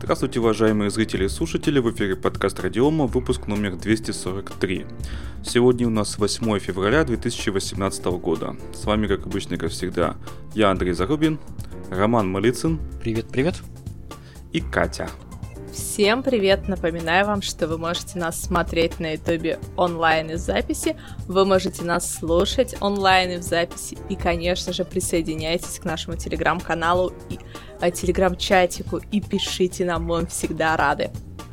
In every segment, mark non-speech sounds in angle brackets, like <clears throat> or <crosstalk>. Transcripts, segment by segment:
Здравствуйте, уважаемые зрители и слушатели, в эфире подкаст Радиома, выпуск номер 243. Сегодня у нас 8 февраля 2018 года. С вами, как обычно, как всегда, я Андрей Зарубин, Роман Малицын. Привет, привет. И Катя. Всем привет! Напоминаю вам, что вы можете нас смотреть на ютубе онлайн и в записи, вы можете нас слушать онлайн и в записи, и, конечно же, присоединяйтесь к нашему телеграм-каналу и телеграм-чатику и пишите нам, мы всегда рады.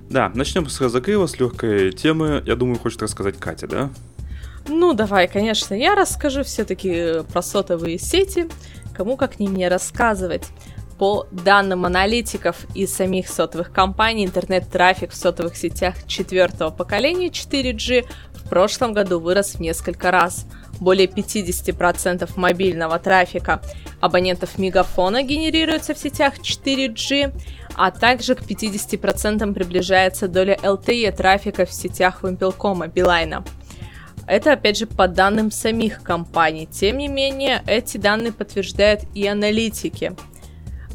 Да, начнем с разогрева, с легкой темы. Я думаю, хочет рассказать Катя, да? Ну, давай, конечно, я расскажу все-таки про сотовые сети. Кому как не мне рассказывать. По данным аналитиков и самих сотовых компаний, интернет-трафик в сотовых сетях четвертого поколения 4G в прошлом году вырос в несколько раз. Более 50% мобильного трафика абонентов Мегафона генерируется в сетях 4G, а также к 50% приближается доля LTE трафика в сетях Вимпелкома Билайна. Это, опять же, по данным самих компаний. Тем не менее, эти данные подтверждают и аналитики.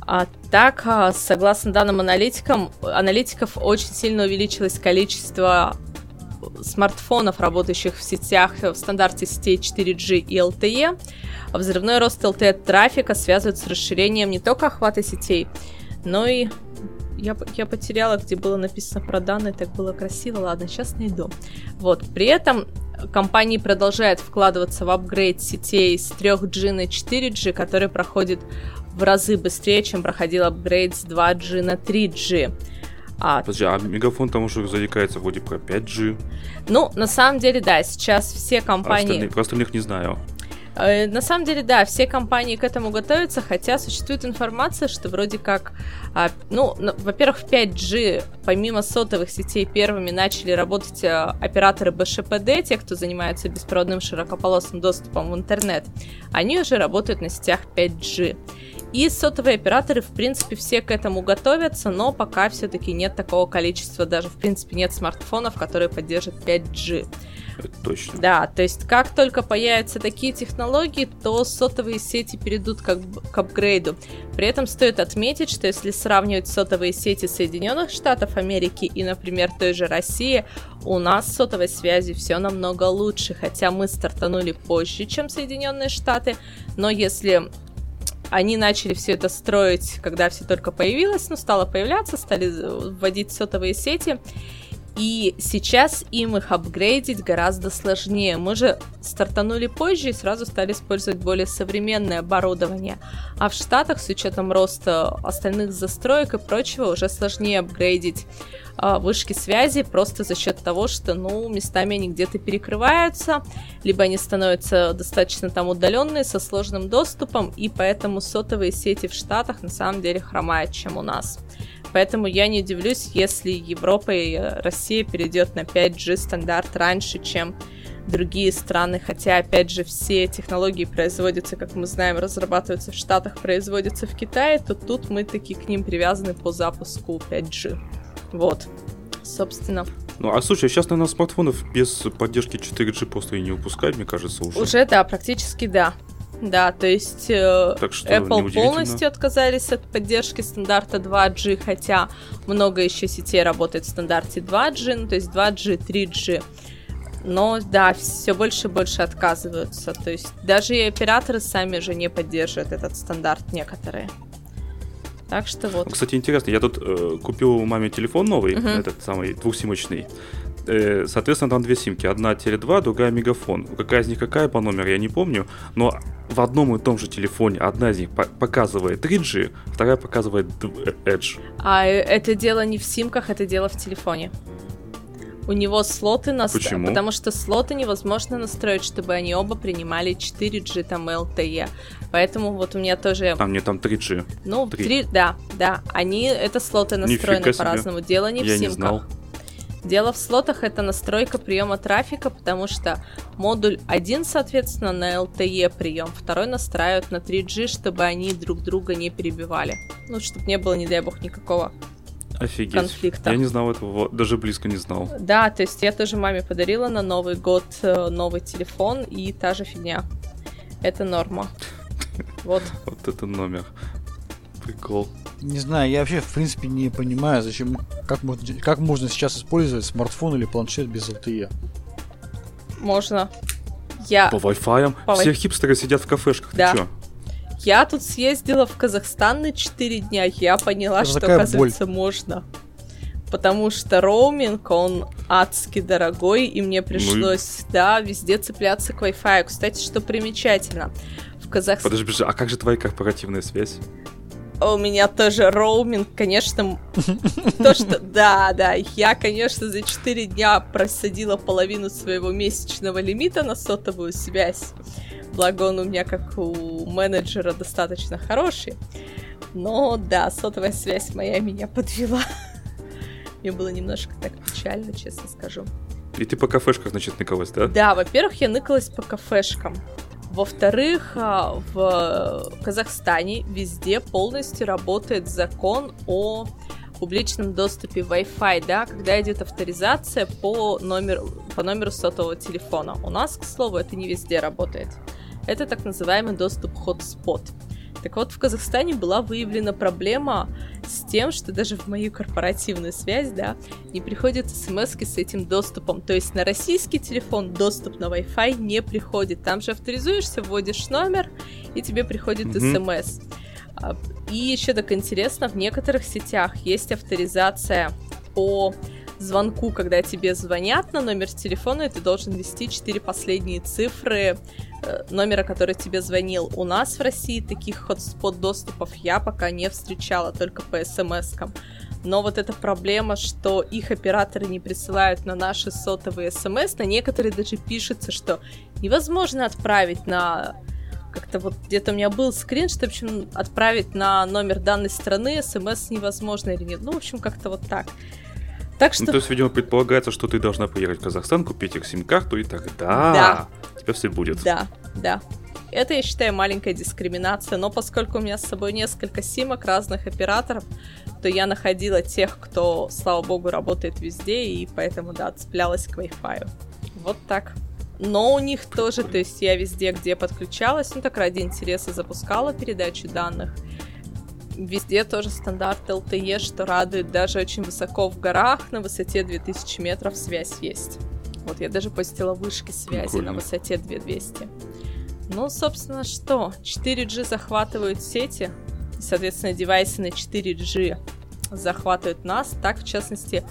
А так, а, согласно данным аналитикам, аналитиков очень сильно увеличилось количество смартфонов, работающих в сетях в стандарте сетей 4G и LTE. Взрывной рост LTE трафика связывают с расширением не только охвата сетей, но и я, я потеряла, где было написано про данные, так было красиво. Ладно, сейчас найду. Вот, при этом компании продолжают вкладываться в апгрейд сетей с 3G на 4G, который проходит в разы быстрее, чем проходил апгрейд с 2G на 3G. А... Подожди, а Мегафон там уже заикается вроде про 5G. Ну, на самом деле, да, сейчас все а компании... А остальные, про остальных не знаю. Э, на самом деле, да, все компании к этому готовятся, хотя существует информация, что вроде как, а, ну, во-первых, 5G, помимо сотовых сетей, первыми начали работать а, операторы БШПД, те, кто занимается беспроводным широкополосным доступом в интернет, они уже работают на сетях 5G. И сотовые операторы, в принципе, все к этому готовятся, но пока все-таки нет такого количества, даже, в принципе, нет смартфонов, которые поддержат 5G. Это точно. Да, то есть как только появятся такие технологии, то сотовые сети перейдут как к апгрейду. При этом стоит отметить, что если сравнивать сотовые сети Соединенных Штатов Америки и, например, той же России, у нас с сотовой связи все намного лучше, хотя мы стартанули позже, чем Соединенные Штаты, но если они начали все это строить, когда все только появилось, ну, стало появляться, стали вводить сотовые сети. И сейчас им их апгрейдить гораздо сложнее. Мы же стартанули позже и сразу стали использовать более современное оборудование. А в Штатах с учетом роста остальных застроек и прочего уже сложнее апгрейдить а, вышки связи просто за счет того, что, ну, местами они где-то перекрываются, либо они становятся достаточно там удаленные, со сложным доступом, и поэтому сотовые сети в Штатах на самом деле хромают, чем у нас. Поэтому я не удивлюсь, если Европа и Россия перейдет на 5G стандарт раньше, чем другие страны, хотя, опять же, все технологии производятся, как мы знаем, разрабатываются в Штатах, производятся в Китае, то тут мы таки к ним привязаны по запуску 5G. Вот, собственно. Ну, а слушай, сейчас, наверное, смартфонов без поддержки 4G просто и не выпускать, мне кажется, уже. Уже, да, практически да. Да, то есть э, так что Apple полностью отказались от поддержки стандарта 2G, хотя много еще сетей работает в стандарте 2G, ну, то есть 2G, 3G. Но да, все больше и больше отказываются. То есть даже и операторы сами же не поддерживают этот стандарт некоторые. Так что вот. Кстати, интересно, я тут э, купил маме телефон новый, uh-huh. этот самый двухсимочный. Э, соответственно, там две симки. Одна Теле2, другая Мегафон. Какая из них какая по номеру, я не помню. Но в одном и том же телефоне одна из них показывает 3G, вторая показывает Edge. А э, это дело не в симках, это дело в телефоне. У него слоты настроены. Почему? Потому что слоты невозможно настроить, чтобы они оба принимали 4G, там, LTE. Поэтому вот у меня тоже... А мне там 3G. Ну, 3, 3 да, да. Они, это слоты настроены по-разному. Дело не Я в симках. Не знал. Дело в слотах это настройка приема трафика, потому что модуль один, соответственно, на LTE прием, второй настраивают на 3G, чтобы они друг друга не перебивали. Ну, чтобы не было, не дай бог, никакого Офигеть. конфликта. Я не знал этого, даже близко не знал. Да, то есть я тоже маме подарила на Новый год э, новый телефон, и та же фигня. Это норма. <laughs> Вот. Вот это номер. Прикол. Не знаю, я вообще в принципе не понимаю, зачем, как, можно, как можно сейчас использовать смартфон или планшет без LTE. Можно. Я... По Wi-Fi. По Все Wi- хипстеры сидят в кафешках. Да. Ты чё? Я тут съездила в Казахстан на 4 дня, я поняла, Это что, оказывается, можно. Потому что роуминг, он адски дорогой, и мне пришлось, да, везде цепляться к Wi-Fi. Кстати, что примечательно, в Казахстане... Подожди, подожди, а как же твоя корпоративная связь? У меня тоже роуминг, конечно, <laughs> то, что... Да, да, я, конечно, за 4 дня просадила половину своего месячного лимита на сотовую связь. Благо он у меня, как у менеджера, достаточно хороший. Но да, сотовая связь моя меня подвела. Мне было немножко так печально, честно скажу. И ты по кафешках, значит, ныкалась, да? Да, во-первых, я ныкалась по кафешкам. Во-вторых, а, в Казахстане везде полностью работает закон о публичном доступе Wi-Fi, да, когда идет авторизация по номеру, по номеру сотового телефона. У нас, к слову, это не везде работает. Это так называемый доступ hotspot. Так вот, в Казахстане была выявлена проблема с тем, что даже в мою корпоративную связь, да, не приходят смс с этим доступом. То есть на российский телефон доступ на Wi-Fi не приходит. Там же авторизуешься, вводишь номер, и тебе приходит Мгм. смс. А, И еще так интересно, в некоторых сетях есть авторизация по звонку, когда тебе звонят на номер телефона, и ты должен ввести четыре последние цифры номера, который тебе звонил. У нас в России таких хотспот доступов я пока не встречала, только по смс-кам. Но вот эта проблема, что их операторы не присылают на наши сотовые смс, на некоторые даже пишется, что невозможно отправить на как-то вот где-то у меня был скрин, что, в общем, отправить на номер данной страны смс невозможно или нет. Ну, в общем, как-то вот так. Так что... Ну, то есть, видимо, предполагается, что ты должна поехать в Казахстан, купить их сим-карту, и тогда Да. у тебя все будет. Да, да. Это, я считаю, маленькая дискриминация, но поскольку у меня с собой несколько симок разных операторов, то я находила тех, кто, слава богу, работает везде, и поэтому, да, цеплялась к Wi-Fi. Вот так. Но у них тоже, то есть я везде, где подключалась, ну так ради интереса запускала передачу данных. Везде тоже стандарт LTE, что радует даже очень высоко в горах, на высоте 2000 метров связь есть. Вот я даже постила вышки связи Прикольно. на высоте 2200. Ну, собственно, что? 4G захватывают сети, и, соответственно, девайсы на 4G захватывают нас. Так, в частности,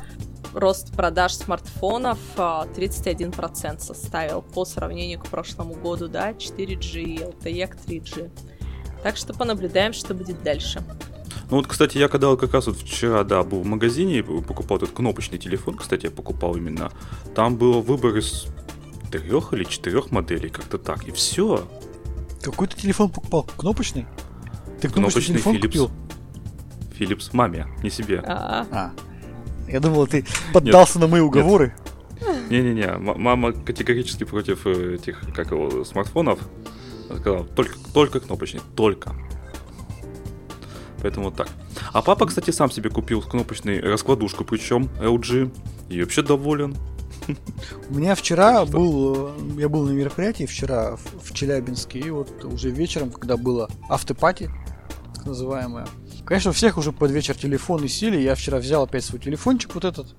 рост продаж смартфонов а, 31% составил по сравнению к прошлому году, да, 4G и LTE к 3G. Так что понаблюдаем, что будет дальше. Ну вот, кстати, я когда как раз вот вчера, да, был в магазине и покупал этот кнопочный телефон, кстати, я покупал именно, там был выбор из трех или четырех моделей, как-то так, и все. Какой ты телефон покупал? Кнопочный? Ты кнопочный, Кнопочный телефон Philips. купил? Philips маме, не себе. А, А. Я думал, ты поддался на мои уговоры. Не-не-не, мама категорически против э, этих, как его, смартфонов. Она Сказала, только, только кнопочный, только. Поэтому вот так. А папа, кстати, сам себе купил кнопочный раскладушку, причем LG. И вообще доволен. У меня вчера что? был, э, я был на мероприятии вчера в, в Челябинске, и вот уже вечером, когда было автопати, так называемое. Конечно, у всех уже под вечер телефоны сели, я вчера взял опять свой телефончик вот этот,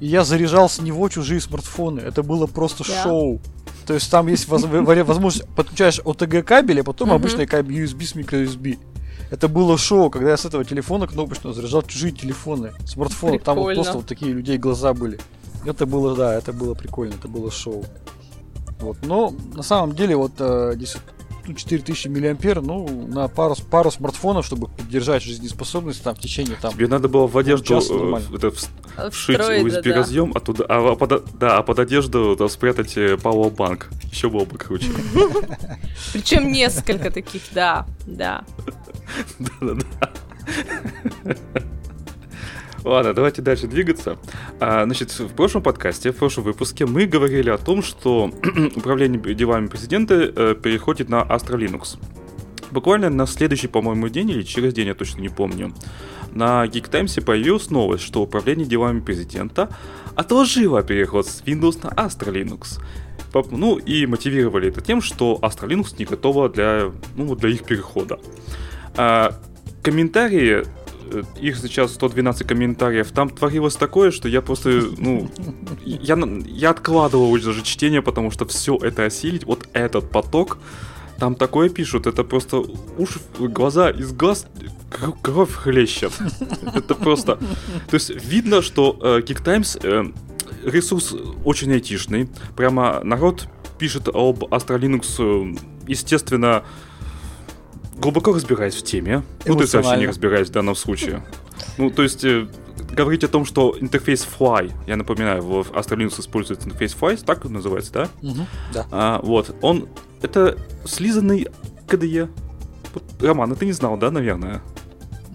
и я заряжал с него чужие смартфоны. Это было просто Да. шоу. То есть там есть возможность, подключаешь OTG кабель, а потом обычный кабель USB с микро-USB. Это было шоу, когда я с этого телефона кнопочного заряжал чужие телефоны, смартфоны. Там вот просто вот такие людей глаза были. Это было, да, это было прикольно, это было шоу. Вот, но на самом деле вот э, здесь вот, ну, 4000 миллиампер, ну, на пару, пару смартфонов, чтобы поддержать жизнеспособность там в течение там... Тебе надо было в одежду э, это, вшить встроить, да, USB да. разъем, а туда, а, а под, да, а под одежду да, спрятать Powerbank. Еще было бы круче. <laughs> Причем несколько таких, да, да. <laughs> Да-да-да. Ладно, давайте дальше двигаться. А, значит, в прошлом подкасте, в прошлом выпуске мы говорили о том, что <clears throat> управление делами президента э, переходит на Astra Linux. Буквально на следующий, по-моему, день или через день, я точно не помню, на Geek Times появилась новость, что управление делами президента отложило переход с Windows на Astra Linux. Ну и мотивировали это тем, что Astra Linux не готова для, ну, для их перехода. А, комментарии, их сейчас 112 комментариев, там творилось такое, что я просто, ну, я, я откладывал уже чтение, потому что все это осилить, вот этот поток, там такое пишут, это просто уж глаза из глаз кровь хлещет. Это просто... То есть видно, что э, Geek Times э, ресурс очень айтишный. Прямо народ пишет об Astra Linux, э, естественно, глубоко разбираясь в теме. Ну, ты вообще не разбираясь в данном случае. Ну, то есть, э, говорить о том, что интерфейс Fly, я напоминаю, в Astra Linux используется интерфейс Fly, так он называется, да? Угу, да. А, вот, он, это слизанный KDE. Роман, ты не знал, да, наверное?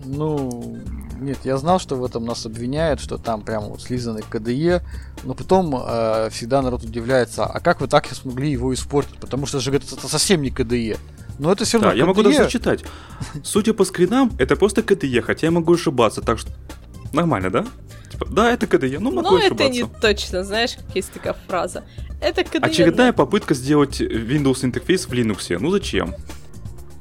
Ну, нет, я знал, что в этом нас обвиняют, что там прям вот слизанный KDE, но потом э, всегда народ удивляется, а как вы так смогли его испортить? Потому что же это совсем не KDE. Но это все равно Да, я могу даже зачитать. Судя по скринам, это просто KDE, хотя я могу ошибаться, так что нормально, да? Типа, да, это KDE, но могу Но ошибаться. это не точно, знаешь, как есть такая фраза. Это KDE. Очередная попытка сделать Windows интерфейс в Linux. Ну зачем?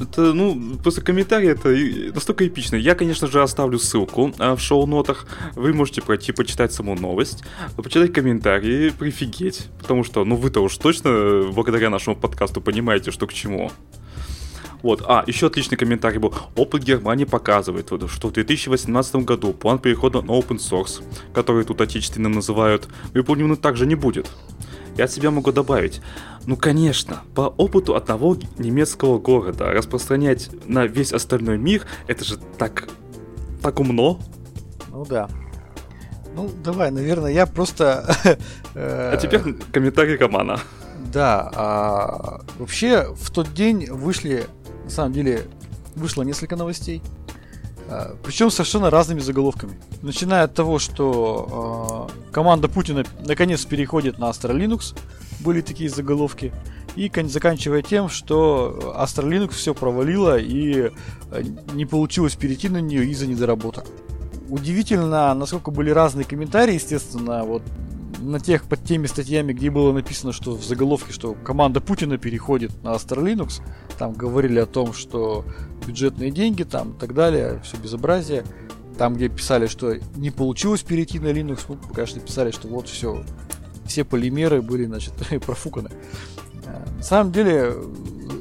Это, ну, после комментария это настолько эпично. Я, конечно же, оставлю ссылку а, в шоу-нотах. Вы можете пройти, почитать саму новость, почитать комментарии, прифигеть. Потому что, ну, вы-то уж точно, благодаря нашему подкасту, понимаете, что к чему. Вот, а, еще отличный комментарий был. Опыт Германии показывает, что в 2018 году план перехода на open source, который тут отечественным называют, выполнен также не будет. Я от себя могу добавить. Ну, конечно, по опыту одного немецкого города распространять на весь остальной мир, это же так, так умно. Ну да. Ну, давай, наверное, я просто... <laughs> А теперь комментарий Романа. Да, а, вообще в тот день вышли, на самом деле, вышло несколько новостей. А, причем совершенно разными заголовками. Начиная от того, что а, команда Путина наконец переходит на Astra Linux, были такие заголовки. И заканчивая тем, что Astra Linux все провалило и э, не получилось перейти на нее из-за недоработок. Удивительно, насколько были разные комментарии, естественно, вот на тех под теми статьями, где было написано, что в заголовке, что команда Путина переходит на Astra там говорили о том, что бюджетные деньги там и так далее, все безобразие. Там, где писали, что не получилось перейти на Linux, ну, конечно, писали, что вот все, все полимеры были, значит, <laughs> профуканы. Э, на самом деле,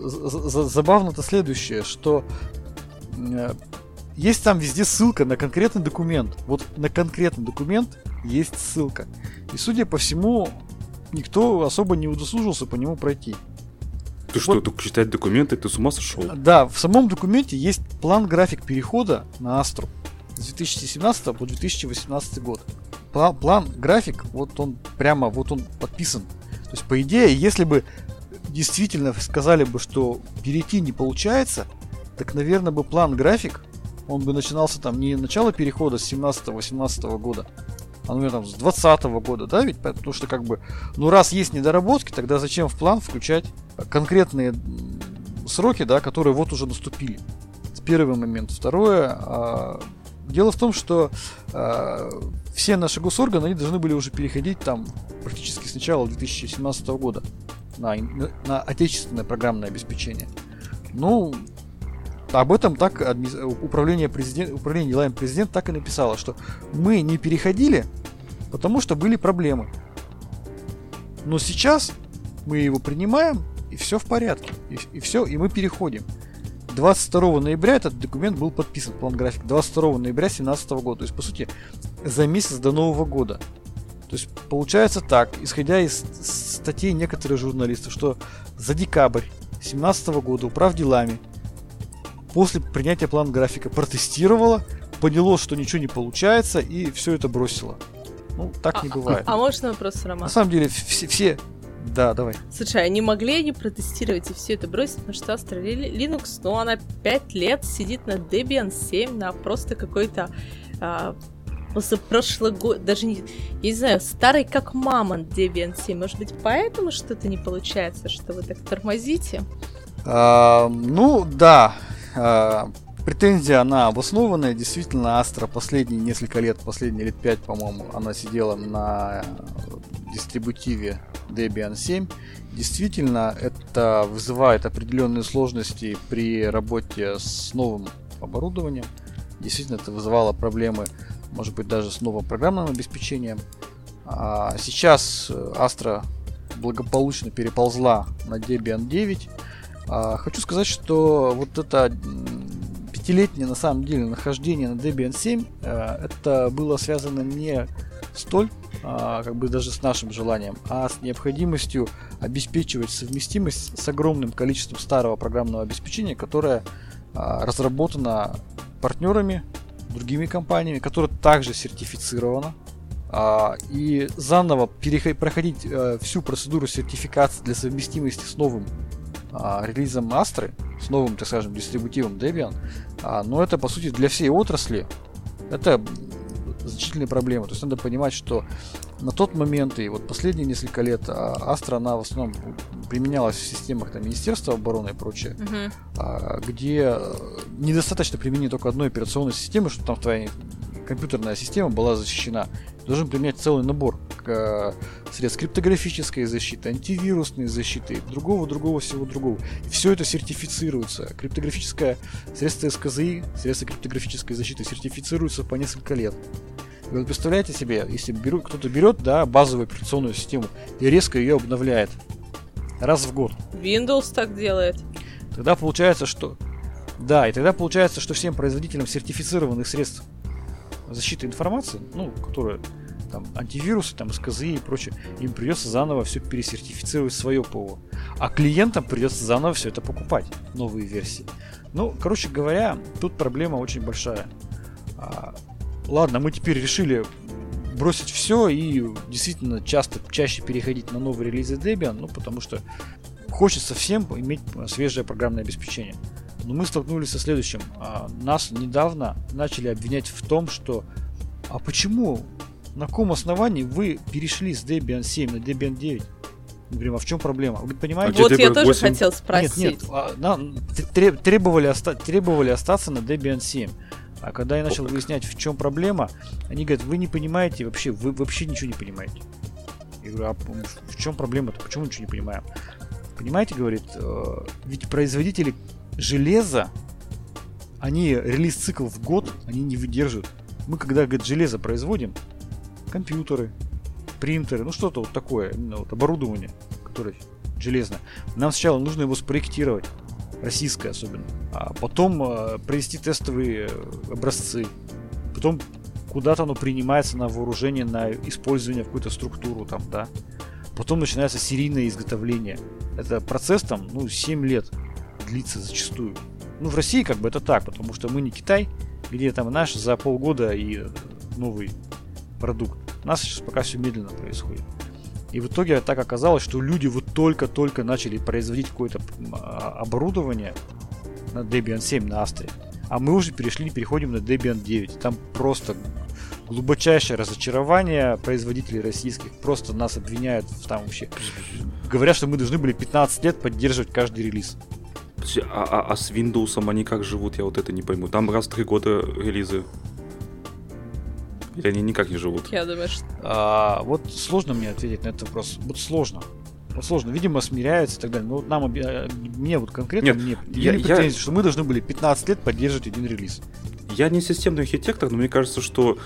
забавно-то следующее, что э, есть там везде ссылка на конкретный документ. Вот на конкретный документ есть ссылка. И судя по всему, никто особо не удосужился по нему пройти. Ты что, вот, только читать документы, ты с ума сошел? Да, в самом документе есть план график перехода на Астру с 2017 по 2018 год. План, план график, вот он прямо, вот он подписан. То есть, по идее, если бы действительно сказали бы, что перейти не получается, так, наверное, бы план график, он бы начинался там не начало перехода с 17-18 года, например, там, с 20 года, да, ведь, потому что, как бы, ну, раз есть недоработки, тогда зачем в план включать конкретные сроки, да, которые вот уже наступили. Это первый момент. Второе, а, дело в том, что а, все наши госорганы, они должны были уже переходить там практически с начала 2017 года на, на отечественное программное обеспечение. Ну, об этом так управление, президент, управление делами президента так и написало, что мы не переходили, потому что были проблемы. Но сейчас мы его принимаем, и все в порядке. И, и все, и мы переходим. 22 ноября этот документ был подписан, план график. 22 ноября 2017 года. То есть, по сути, за месяц до Нового года. То есть, получается так, исходя из статей некоторых журналистов, что за декабрь 2017 года управ делами после принятия плана графика протестировала, поняло, что ничего не получается, и все это бросило. Ну, так не а, бывает. А, а можно вопрос, Роман? На самом деле, все, все да, давай. Слушай, они могли они протестировать и все это бросить, потому что Astra Linux, ну, она 5 лет сидит на Debian 7, на просто какой-то а, прошлый год, даже не, я не знаю, старый как мамонт Debian 7. Может быть, поэтому что-то не получается, что вы так тормозите? А, ну, да. А, претензия, она обоснованная. Действительно, Astra последние несколько лет, последние лет 5, по-моему, она сидела на дистрибутиве Debian 7. Действительно, это вызывает определенные сложности при работе с новым оборудованием. Действительно, это вызывало проблемы, может быть, даже с новым программным обеспечением. А сейчас Astra благополучно переползла на Debian 9. А, хочу сказать, что вот это пятилетнее на самом деле нахождение на Debian 7, э, это было связано не столь а, как бы даже с нашим желанием, а с необходимостью обеспечивать совместимость с огромным количеством старого программного обеспечения, которое а, разработано партнерами, другими компаниями, которое также сертифицировано. И заново проходить э, всю процедуру сертификации для совместимости с новым релизом Astra, с новым, так скажем, дистрибутивом Debian, но это, по сути, для всей отрасли это значительные проблемы. То есть надо понимать, что на тот момент и вот последние несколько лет а, Астра, она в основном применялась в системах там, Министерства обороны и прочее, uh-huh. где недостаточно применить только одной операционной системы, чтобы там твоя компьютерная система была защищена. Должен применять целый набор э, средств криптографической защиты, антивирусной защиты, другого, другого, всего другого. И все это сертифицируется. Криптографическое средство СКЗИ, средство криптографической защиты сертифицируется по несколько лет. И вот представляете себе, если беру, кто-то берет да, базовую операционную систему и резко ее обновляет раз в год. Windows так делает. Тогда получается, что... Да, и тогда получается, что всем производителям сертифицированных средств защиты информации, ну, которые там антивирусы, там СКЗИ и прочее, им придется заново все пересертифицировать свое ПО. А клиентам придется заново все это покупать, новые версии. Ну, короче говоря, тут проблема очень большая. А, ладно, мы теперь решили бросить все и действительно часто, чаще переходить на новые релизы Debian, ну, потому что хочется всем иметь свежее программное обеспечение. Но мы столкнулись со следующим. А, нас недавно начали обвинять в том, что а почему, на каком основании вы перешли с Debian 7 на Debian 9? Мы говорим, а в чем проблема? Вы понимаете? Вот я тоже хотел спросить. Нет, нет, а, на, требовали, оста, требовали остаться на Debian 7. А когда я начал выяснять, в чем проблема, они говорят, вы не понимаете вообще, вы вообще ничего не понимаете. Я говорю, а в чем проблема-то? Почему ничего не понимаем? Понимаете, говорит, э, ведь производители железа, они релиз-цикл в год, они не выдерживают. Мы когда, говорит, железо производим, компьютеры, принтеры, ну что-то вот такое, именно вот оборудование, которое железное, нам сначала нужно его спроектировать, российское особенно, а потом э, провести тестовые э, образцы, потом куда-то оно принимается на вооружение, на использование в какую-то структуру там, да. Потом начинается серийное изготовление. Это процесс там, ну, 7 лет длится зачастую. Ну, в России как бы это так, потому что мы не Китай, где там наш за полгода и новый продукт. У нас сейчас пока все медленно происходит. И в итоге так оказалось, что люди вот только-только начали производить какое-то а, оборудование на Debian 7 на Астре. А мы уже перешли, переходим на Debian 9. Там просто глубочайшее разочарование производителей российских. Просто нас обвиняют в там вообще. Говорят, что мы должны были 15 лет поддерживать каждый релиз. А, а, а с Windows они как живут, я вот это не пойму. Там раз в три года релизы. Или они никак не живут? Я думаю, что... А, вот сложно мне ответить на этот вопрос. Вот сложно. Вот сложно. Видимо, смиряются и так далее. Но вот нам, мне вот конкретно, Нет, мне я, я... что мы должны были 15 лет поддерживать один релиз. Я не системный архитектор, но мне кажется, что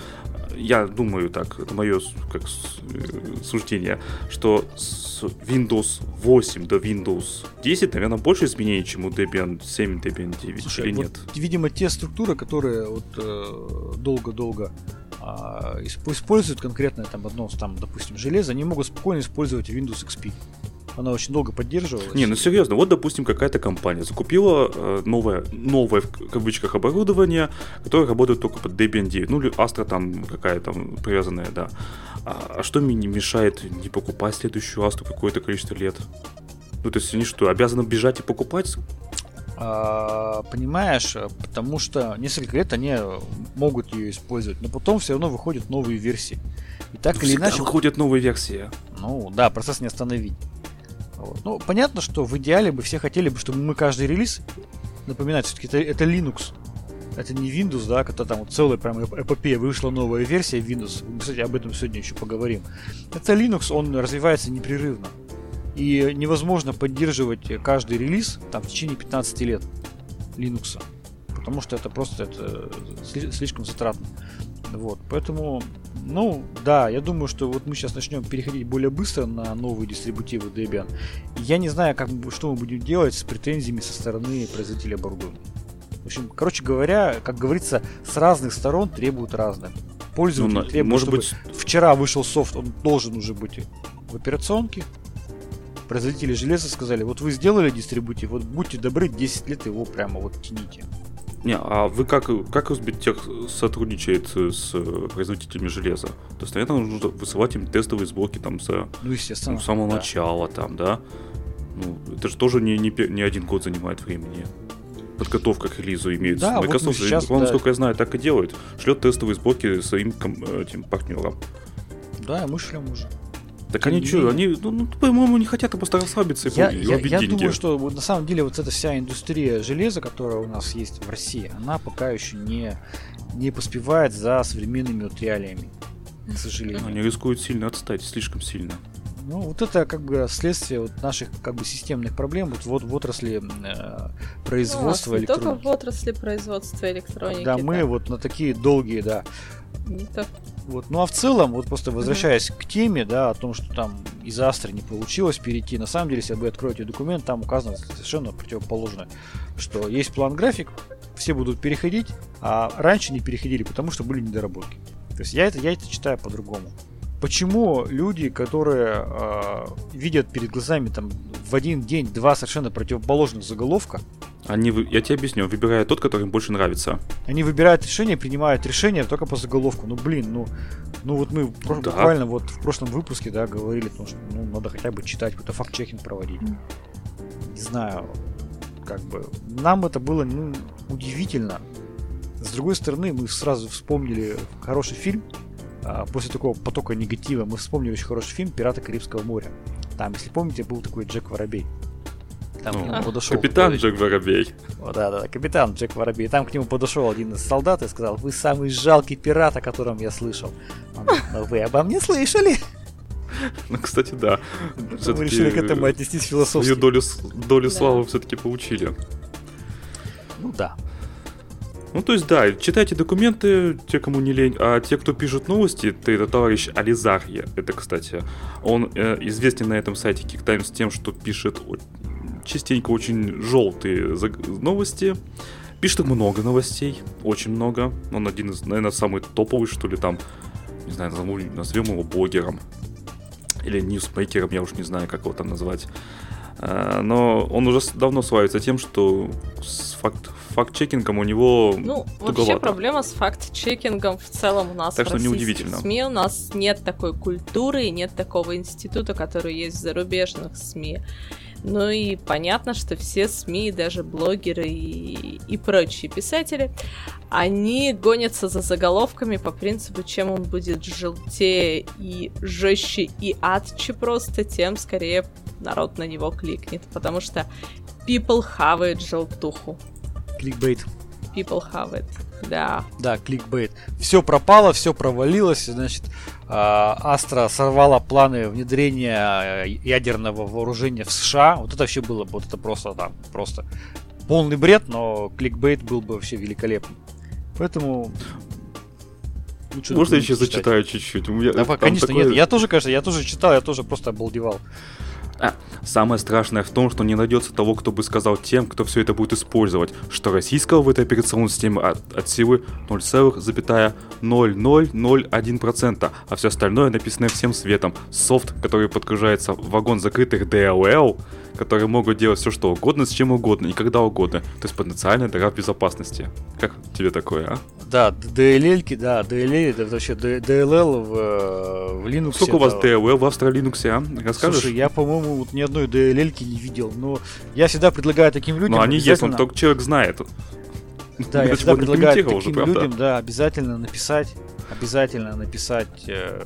я думаю так, это мое как э, суждение, что с Windows 8 до Windows 10, наверное, больше изменений, чем у Debian 7, Debian 9, Слушай, или вот, нет? Видимо, те структуры, которые вот э, долго-долго а, используют конкретное там одно, там, допустим, железо, они могут спокойно использовать Windows XP. Она очень долго поддерживалась. Не, ну серьезно, вот, допустим, какая-то компания закупила э, новое, новое, в кавычках, оборудование, которое работает только под Debian 9. Ну, или Astra там какая там привязанная, да. А, а что мне не мешает не покупать следующую Astra какое-то количество лет? Ну, то есть они что, обязаны бежать и покупать? А, понимаешь, потому что несколько лет они могут ее использовать, но потом все равно выходят новые версии. И так Всегда или иначе... выходят новые версии. Ну, да, процесс не остановить. Вот. Ну, понятно, что в идеале бы все хотели бы, чтобы мы каждый релиз, напоминать, все-таки это, это Linux, это не Windows, да, когда там вот целая прям эпопея, вышла новая версия Windows, мы, кстати, об этом сегодня еще поговорим. Это Linux, он развивается непрерывно. И невозможно поддерживать каждый релиз там, в течение 15 лет Linux. потому что это просто это слишком затратно. Вот, поэтому, ну, да, я думаю, что вот мы сейчас начнем переходить более быстро на новые дистрибутивы Debian. Я не знаю, как, что мы будем делать с претензиями со стороны производителя оборудования. В общем, короче говоря, как говорится, с разных сторон требуют разных. Пользователь ну, требует, может быть... вчера вышел софт, он должен уже быть в операционке. Производители железа сказали, вот вы сделали дистрибутив, вот будьте добры, 10 лет его прямо вот тяните. Не, а вы как, как Узбектех сотрудничает с производителями железа? То есть, наверное, нужно высылать им тестовые сборки там за, ну, естественно, ну, с самого да. начала там, да? Ну, это же тоже не, не, не один год занимает времени. Подготовка к релизу имеется. Да, Microsoft, вот сейчас, он, да. насколько я знаю, так и делает. Шлет тестовые сборки своим этим партнерам. Да, мы шлем уже. Так они что, они, ну, ну, по-моему, не хотят просто расслабиться и, я, и я, я думаю, что на самом деле вот эта вся индустрия железа, которая у нас есть в России, она пока еще не, не поспевает за современными вот реалиями, к сожалению. Они рискуют сильно отстать, слишком сильно. Ну, вот это как бы следствие вот наших как бы системных проблем вот, вот в отрасли э, производства ну, электроники. только в отрасли производства электроники. Да, мы вот на такие долгие, да. Вот. Ну а в целом, вот просто возвращаясь mm-hmm. к теме, да, о том, что там из Астры не получилось перейти, на самом деле, если вы откроете документ, там указано совершенно противоположное, что есть план-график, все будут переходить, а раньше не переходили, потому что были недоработки. То есть я это, я это читаю по-другому. Почему люди, которые э, видят перед глазами там в один день два совершенно противоположных заголовка, они, я тебе объясню, выбирают тот, который им больше нравится. Они выбирают решение, принимают решение только по заголовку. Ну блин, ну, ну вот мы да. буквально вот в прошлом выпуске, да, говорили, потому что ну, надо хотя бы читать, какой-то факт-чекинг проводить. Не знаю, как бы нам это было ну, удивительно. С другой стороны, мы сразу вспомнили хороший фильм. А, после такого потока негатива мы вспомнили очень хороший фильм «Пираты Карибского моря». Там, если помните, был такой Джек Воробей. Там ну, к нему подошел капитан такой... Джек Воробей. О, да, да, капитан Джек Воробей. Там к нему подошел один из солдат и сказал, вы самый жалкий пират, о котором я слышал. Он говорит, ну вы обо мне слышали? Ну, кстати, да. Мы решили к этому отнестись философски. Свою долю, долю да. славы все-таки получили. Ну да. Ну, то есть, да, читайте документы, те, кому не лень. А те, кто пишут новости, ты это товарищ Ализарья. Это, кстати, он э, известен на этом сайте Times тем, что пишет частенько очень желтые новости. Пишет много новостей, очень много. Он один из, наверное, самый топовый, что ли, там, не знаю, назовем, назовем его блогером. Или ньюсмейкером, я уж не знаю, как его там назвать. А, но он уже давно славится тем, что факт, факт-чекингом у него Ну, туговато. вообще проблема с факт-чекингом в целом у нас так в что неудивительно. СМИ. У нас нет такой культуры и нет такого института, который есть в зарубежных СМИ. Ну и понятно, что все СМИ, даже блогеры и, и прочие писатели, они гонятся за заголовками по принципу, чем он будет желтее и жестче и адче просто, тем скорее народ на него кликнет, потому что people хавает желтуху. Кликбейт. People have it. Да. Да, кликбейт. Все пропало, все провалилось, значит, Астра сорвала планы внедрения э, ядерного вооружения в США. Вот это вообще было бы, вот это просто, да, просто полный бред, но кликбейт был бы вообще великолепный. Поэтому Лучше Можно я еще зачитаю чуть-чуть? У меня да, конечно, такое... нет. Я тоже, конечно, я тоже читал, я тоже просто обалдевал. А, самое страшное в том, что не найдется того, кто бы сказал тем, кто все это будет использовать, что российского в этой операционной системе от, от силы 0,0001%, а все остальное написано всем светом. Софт, который подгружается в вагон закрытых DLL, которые могут делать все что угодно, с чем угодно и когда угодно. То есть потенциальная дыра в безопасности. Как тебе такое, а? Да, DLL, да, DLL, это вообще DLL в, э, в Linux. Сколько это... у вас DLL в Австро Linux, а? Расскажешь? Слушай, я, по-моему, вот ни одной DLL не видел, но я всегда предлагаю таким людям... Но они есть, он только человек знает. Да, я всегда предлагаю таким уже, людям, да, обязательно написать, обязательно написать э,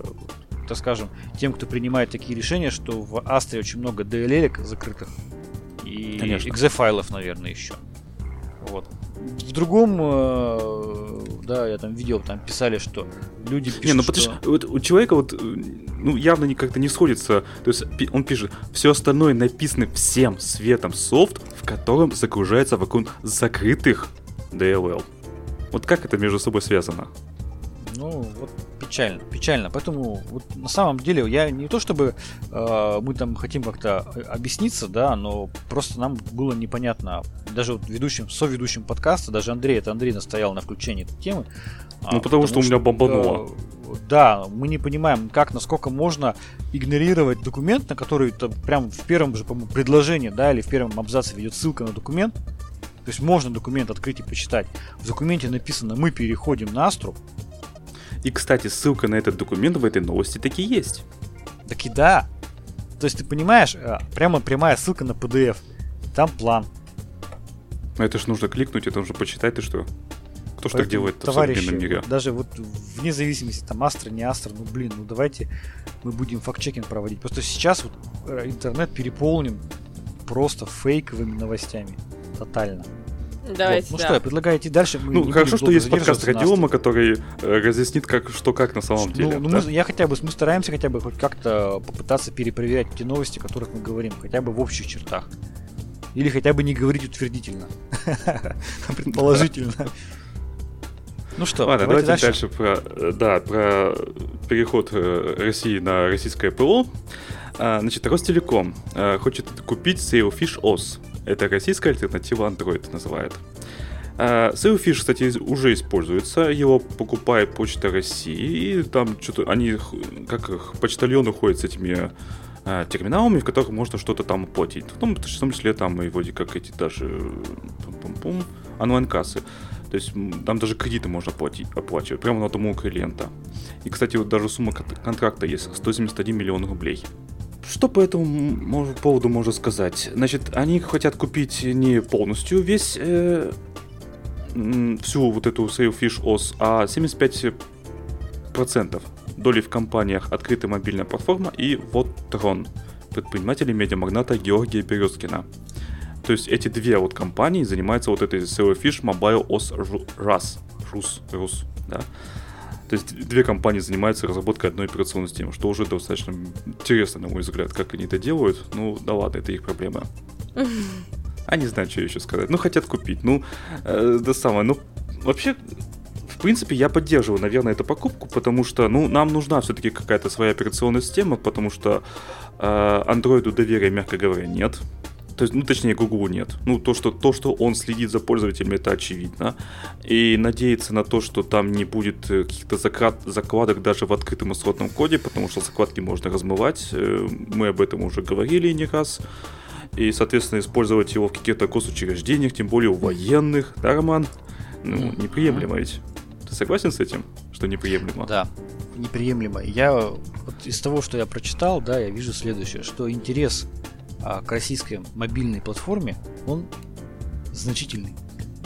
так скажем, тем, кто принимает такие решения, что в Астре очень много DLL закрытых и Конечно. exe файлов, наверное, еще. Вот. В другом, э, да, я там видел, там писали, что люди пишут, Не, ну потому что... вот у человека вот, э, ну, явно как-то не сходится. То есть он пишет, все остальное написано всем светом софт, в котором загружается вокруг закрытых DLL. Вот как это между собой связано? Ну, вот печально, печально. Поэтому вот на самом деле я не то чтобы э, мы там хотим как-то объясниться, да, но просто нам было непонятно. Даже вот ведущим, соведущим подкаста, даже Андрей, это Андрей настоял на включении этой темы. А, ну, потому, потому что, что у меня бомбануло. Э, да, мы не понимаем, как, насколько можно игнорировать документ, на который там, прям в первом же, по-моему, предложении, да, или в первом абзаце ведет ссылка на документ. То есть можно документ открыть и почитать. В документе написано «Мы переходим на Астру», и, кстати, ссылка на этот документ в этой новости таки есть. Так и да. То есть ты понимаешь, э, прямо прямая ссылка на PDF. Там план. Но это же нужно кликнуть, это нужно почитать, ты что? Кто ж так делает в современном мире? Даже вот вне зависимости, там Астра, не Астра, ну блин, ну давайте мы будем факт-чекинг проводить. Просто сейчас вот э, интернет переполнен просто фейковыми новостями. Тотально. Давайте, вот. Ну да. что, я предлагаю идти дальше. Мы ну, хорошо, что есть подкаст Радиома, который э, разъяснит, как, что как на самом ну, деле. Ну, да? мы, я хотя бы, мы стараемся хотя бы хоть как-то попытаться перепроверять те новости, о которых мы говорим, хотя бы в общих чертах. Или хотя бы не говорить утвердительно, <laughs> предположительно. Ну что, Ладно, давайте, давайте дальше. дальше про, э, да, про переход э, России на российское ПО. А, значит, Ростелеком хочет купить Sailfish OS. Это российская альтернатива Android называют. Uh, Sailfish, кстати, уже используется. Его покупает Почта России. И там что-то они как их, почтальоны ходят с этими uh, терминалами, в которых можно что-то там оплатить. В том, в том числе там и вроде как эти даже пум-пум-пум, онлайн-кассы. То есть там даже кредиты можно оплатить, оплачивать прямо на дому клиента. И, кстати, вот даже сумма контракта есть 171 миллион рублей. Что по этому поводу можно сказать? Значит, они хотят купить не полностью весь э, всю вот эту Sailfish OS, а 75% доли в компаниях «Открытая мобильная платформа» и вот Трон, предприниматели медиамагната Георгия Березкина. То есть эти две вот компании занимаются вот этой Sailfish Mobile OS RUS, RUS, RUS, да. То есть две компании занимаются разработкой одной операционной системы, что уже достаточно интересно, на мой взгляд, как они это делают. Ну, да ладно, это их проблема. А не знаю, что еще сказать. Ну, хотят купить. Ну, э, да самое. Ну, вообще, в принципе, я поддерживаю, наверное, эту покупку, потому что, ну, нам нужна все-таки какая-то своя операционная система, потому что э, андроиду доверия, мягко говоря, нет. То есть, ну, точнее, Google нет. Ну, то что, то, что он следит за пользователями, это очевидно. И надеяться на то, что там не будет э, каких-то закрат, закладок даже в открытом исходном коде, потому что закладки можно размывать. Э, мы об этом уже говорили не раз. И, соответственно, использовать его в каких-то госучреждениях, тем более у военных, да, Роман? Ну, неприемлемо ведь. Ты согласен с этим, что неприемлемо? Да, неприемлемо. Я вот из того, что я прочитал, да, я вижу следующее, что интерес к российской мобильной платформе, он значительный.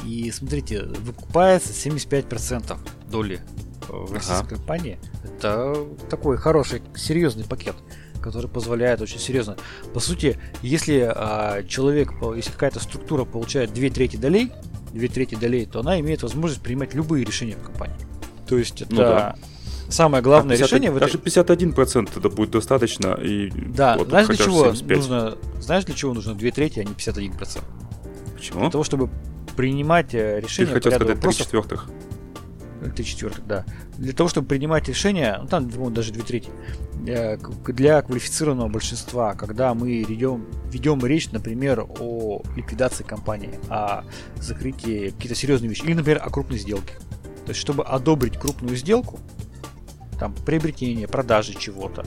И смотрите, выкупается 75% доли э, в российской ага. компании. Это такой хороший, серьезный пакет, который позволяет очень серьезно. По сути, если а, человек, если какая-то структура получает две трети долей, две трети долей, то она имеет возможность принимать любые решения в компании. То есть это ну, да. Самое главное а 50, решение... Даже в этой... 51% это будет достаточно. И да, вот знаешь для чего 75. нужно... Знаешь для чего нужно 2 трети, а не 51%? Почему? Для того, чтобы принимать э, решения... Ты хотел сказать 3 четвертых. 3 четвертых, да. Для того, чтобы принимать решения, ну там даже 2 трети, э, для квалифицированного большинства, когда мы ведем, ведем речь, например, о ликвидации компании, о закрытии какие-то серьезные вещи, или, например, о крупной сделке. То есть, чтобы одобрить крупную сделку, там, приобретения, продажи чего-то,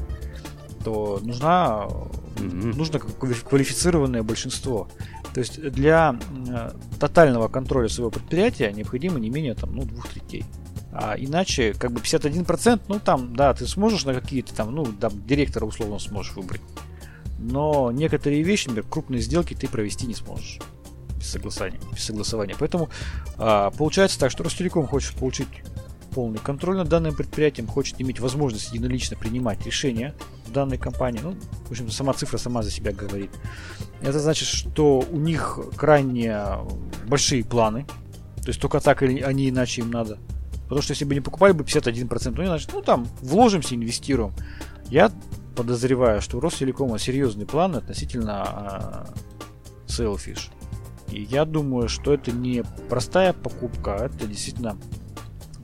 то нужна, mm-hmm. нужно квалифицированное большинство. То есть для э, тотального контроля своего предприятия необходимо не менее там, ну, двух третей. А иначе, как бы 51%, ну там, да, ты сможешь на какие-то там, ну, там, директора условно сможешь выбрать. Но некоторые вещи, например, крупные сделки ты провести не сможешь без согласования. Без согласования. Поэтому а, получается так, что Ростелеком хочет получить полный контроль над данным предприятием, хочет иметь возможность единолично принимать решения в данной компании. Ну, в общем, сама цифра сама за себя говорит. Это значит, что у них крайне большие планы. То есть только так или они иначе им надо. Потому что если бы не покупали бы 51%, ну, значит, ну там, вложимся, инвестируем. Я подозреваю, что у Ростелекома серьезные планы относительно э, Sailfish. И я думаю, что это не простая покупка, а это действительно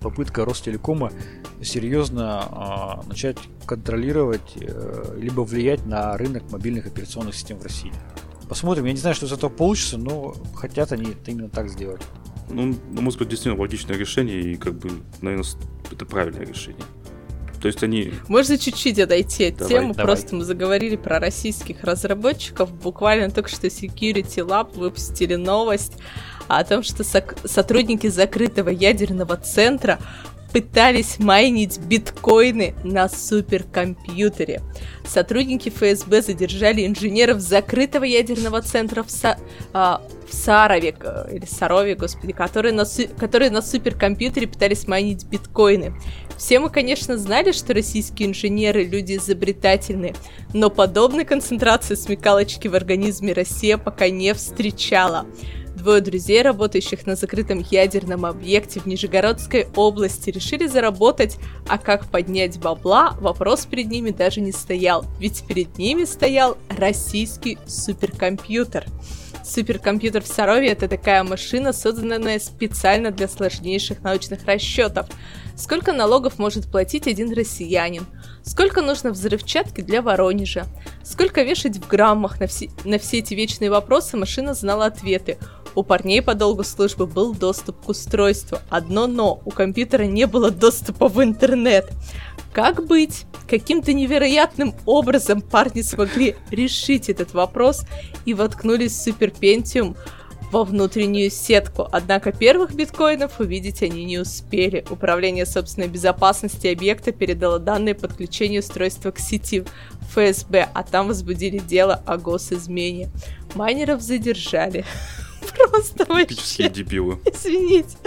попытка Ростелекома серьезно а, начать контролировать э, либо влиять на рынок мобильных операционных систем в России. Посмотрим, я не знаю, что из этого получится, но хотят они это именно так сделать. Ну, на мой взгляд, действительно логичное решение, и как бы, наверное, это правильное решение. То есть они... Можно чуть-чуть отойти от Давай, темы, давай. просто мы заговорили про российских разработчиков. Буквально только что Security Lab выпустили новость о том, что сотрудники закрытого ядерного центра пытались майнить биткоины на суперкомпьютере. Сотрудники ФСБ задержали инженеров закрытого ядерного центра в, Са- а, в Сарове, или Сарове, господи, которые на, которые на суперкомпьютере пытались майнить биткоины. Все мы, конечно, знали, что российские инженеры люди изобретательные, но подобной концентрации смекалочки в организме Россия пока не встречала. Двое друзей, работающих на закрытом ядерном объекте в Нижегородской области, решили заработать, а как поднять бабла, вопрос перед ними даже не стоял, ведь перед ними стоял российский суперкомпьютер. Суперкомпьютер в Сарове это такая машина, созданная специально для сложнейших научных расчетов. Сколько налогов может платить один россиянин? Сколько нужно взрывчатки для Воронежа? Сколько вешать в граммах? На все, на все эти вечные вопросы машина знала ответы. У парней по долгу службы был доступ к устройству. Одно но, у компьютера не было доступа в интернет. Как быть? Каким-то невероятным образом парни смогли решить этот вопрос и воткнулись в Pentium во внутреннюю сетку. Однако первых биткоинов увидеть они не успели. Управление собственной безопасности объекта передало данные подключения устройства к сети ФСБ, а там возбудили дело о госизмене. Майнеров задержали. <laughs> Просто Типические дебилы. Извините.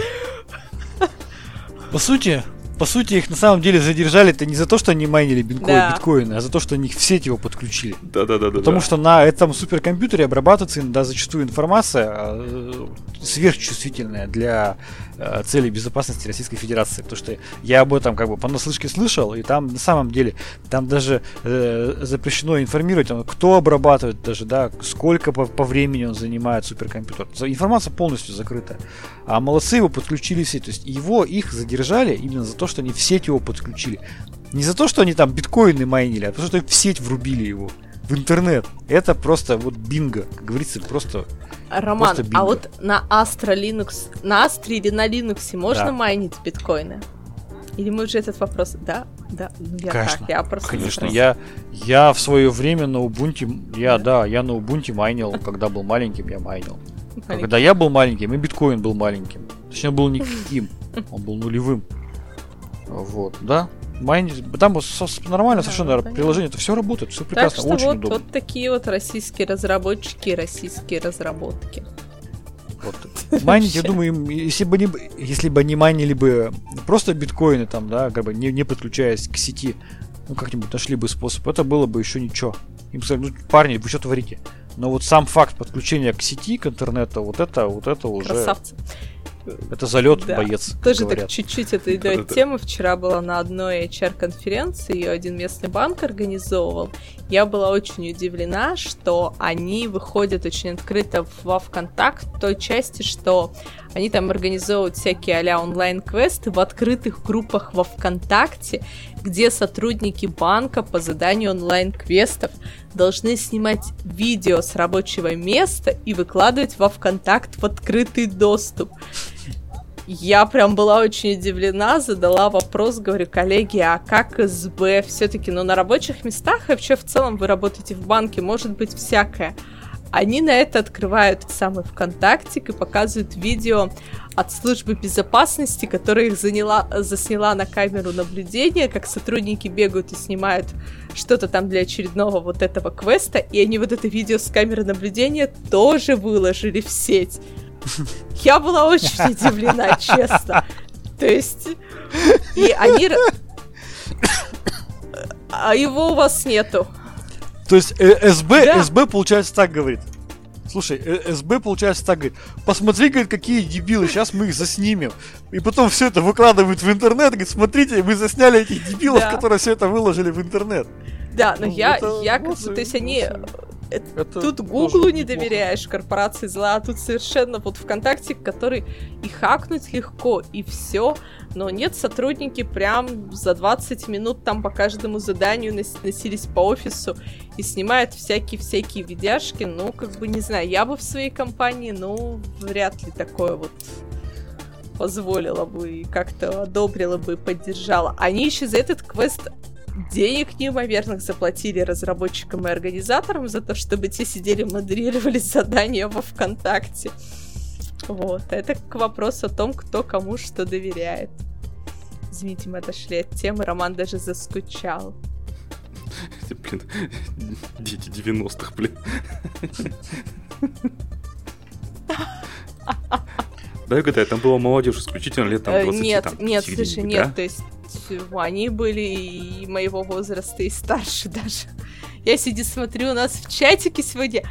По сути, по сути, их на самом деле задержали-то не за то, что они майнили биткоин, Да. биткоины, а за то, что они в сеть его подключили. Да-да-да. Потому что на этом суперкомпьютере обрабатывается иногда зачастую информация э, сверхчувствительная для э, целей безопасности Российской Федерации. Потому что я об этом как бы понаслышке слышал, и там на самом деле там даже э, запрещено информировать, кто обрабатывает даже, да, сколько по, по времени он занимает суперкомпьютер. Информация полностью закрыта. А молодцы его подключили в сеть. То есть его, их задержали именно за то, что они в сеть его подключили. Не за то, что они там биткоины майнили, а потому что в сеть врубили его. В интернет. Это просто вот бинго. Как говорится, просто... Роман, Просто бинго. а вот на Astra Linux, на Astra или на Linux можно Да. майнить биткоины? Или мы уже этот вопрос... Да? Да. Ну, я Конечно. так, я просто Конечно, я, я в свое время на Ubuntu, я, да, я на Ubuntu майнил, когда был маленьким, я майнил. Маленький. Когда я был маленьким, и биткоин был маленьким. Точнее, он был никаким, он был нулевым. Вот, да. Майнить, там нормально Да, совершенно понятно. приложение, это все работает, все Так прекрасно, что очень вот, удобно. вот такие вот российские разработчики российские разработки. Вот. <laughs> Майнить, я думаю, им, если бы, не, если бы они майнили бы просто биткоины, там, да, как бы не, не подключаясь к сети, ну, как-нибудь нашли бы способ, это было бы еще ничего. Им сказали, ну, парни, вы что творите? Но вот сам факт подключения к сети, к интернету, вот это, вот это уже, Красавцы. Это залет, Да. боец, Тоже говорят. так чуть-чуть это идет Да-да-да. тема. Вчера была на одной HR-конференции, ее один местный банк организовывал. Я была очень удивлена, что они выходят очень открыто во ВКонтакт в той части, что они там организовывают всякие а онлайн-квесты в открытых группах во ВКонтакте, где сотрудники банка по заданию онлайн-квестов должны снимать видео с рабочего места и выкладывать во ВКонтакт в открытый доступ. Я прям была очень удивлена, задала вопрос, говорю, коллеги, а как СБ все-таки, ну, на рабочих местах и вообще в целом вы работаете в банке, может быть всякое. Они на это открывают самый ВКонтактик и показывают видео от службы безопасности, которая их заняла, засняла на камеру наблюдения, как сотрудники бегают и снимают что-то там для очередного вот этого квеста, и они вот это видео с камеры наблюдения тоже выложили в сеть. Я была очень <laughs> удивлена, честно. То есть, и они... А его у вас нету. То есть э, СБ, Да. СБ, получается, так говорит. Слушай, э, СБ, получается, так говорит. Посмотри, говорит, какие дебилы, сейчас мы их заснимем. И потом все это выкладывают в интернет. Говорит, смотрите, мы засняли этих дебилов, Да. которые все это выложили в интернет. Да, но Ну, я, это я молодцы, то есть они. Это тут Гуглу не неплохо. доверяешь, корпорации зла, а тут совершенно вот ВКонтакте, который и хакнуть легко, и все, но нет, сотрудники прям за 20 минут там по каждому заданию носились по офису и снимают всякие-всякие видяшки, ну, как бы, не знаю, я бы в своей компании, ну, вряд ли такое вот позволила бы и как-то одобрила бы и поддержала. Они еще за этот квест денег неимоверных заплатили разработчикам и организаторам за то, чтобы те сидели модерировали задания во ВКонтакте. Вот, это к вопросу о том, кто кому что доверяет. Извините, мы отошли от темы, Роман даже заскучал. Блин, дети 90-х, блин. Да, угадай, там была молодежь исключительно лет там 20 э, Нет, там, нет, слушай, нет, да? то есть они были и моего возраста, и старше <laughs> даже. Я сиди смотрю у нас в чатике сегодня.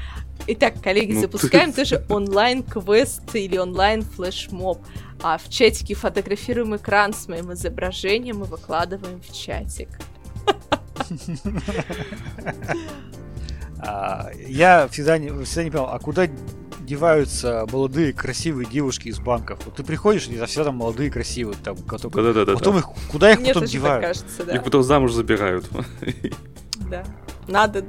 Итак, коллеги, ну, запускаем ты... тоже онлайн-квест или онлайн-флешмоб. А в чатике фотографируем экран с моим изображением и выкладываем в чатик. <laughs> А, я всегда не, всегда не понял, а куда деваются молодые красивые девушки из банков. Вот ты приходишь, и всегда там молодые красивые, там, которые... Да, да, да, потом да. их, куда их Мне потом девают? Кажется, да. Их потом замуж забирают. Да. Надо...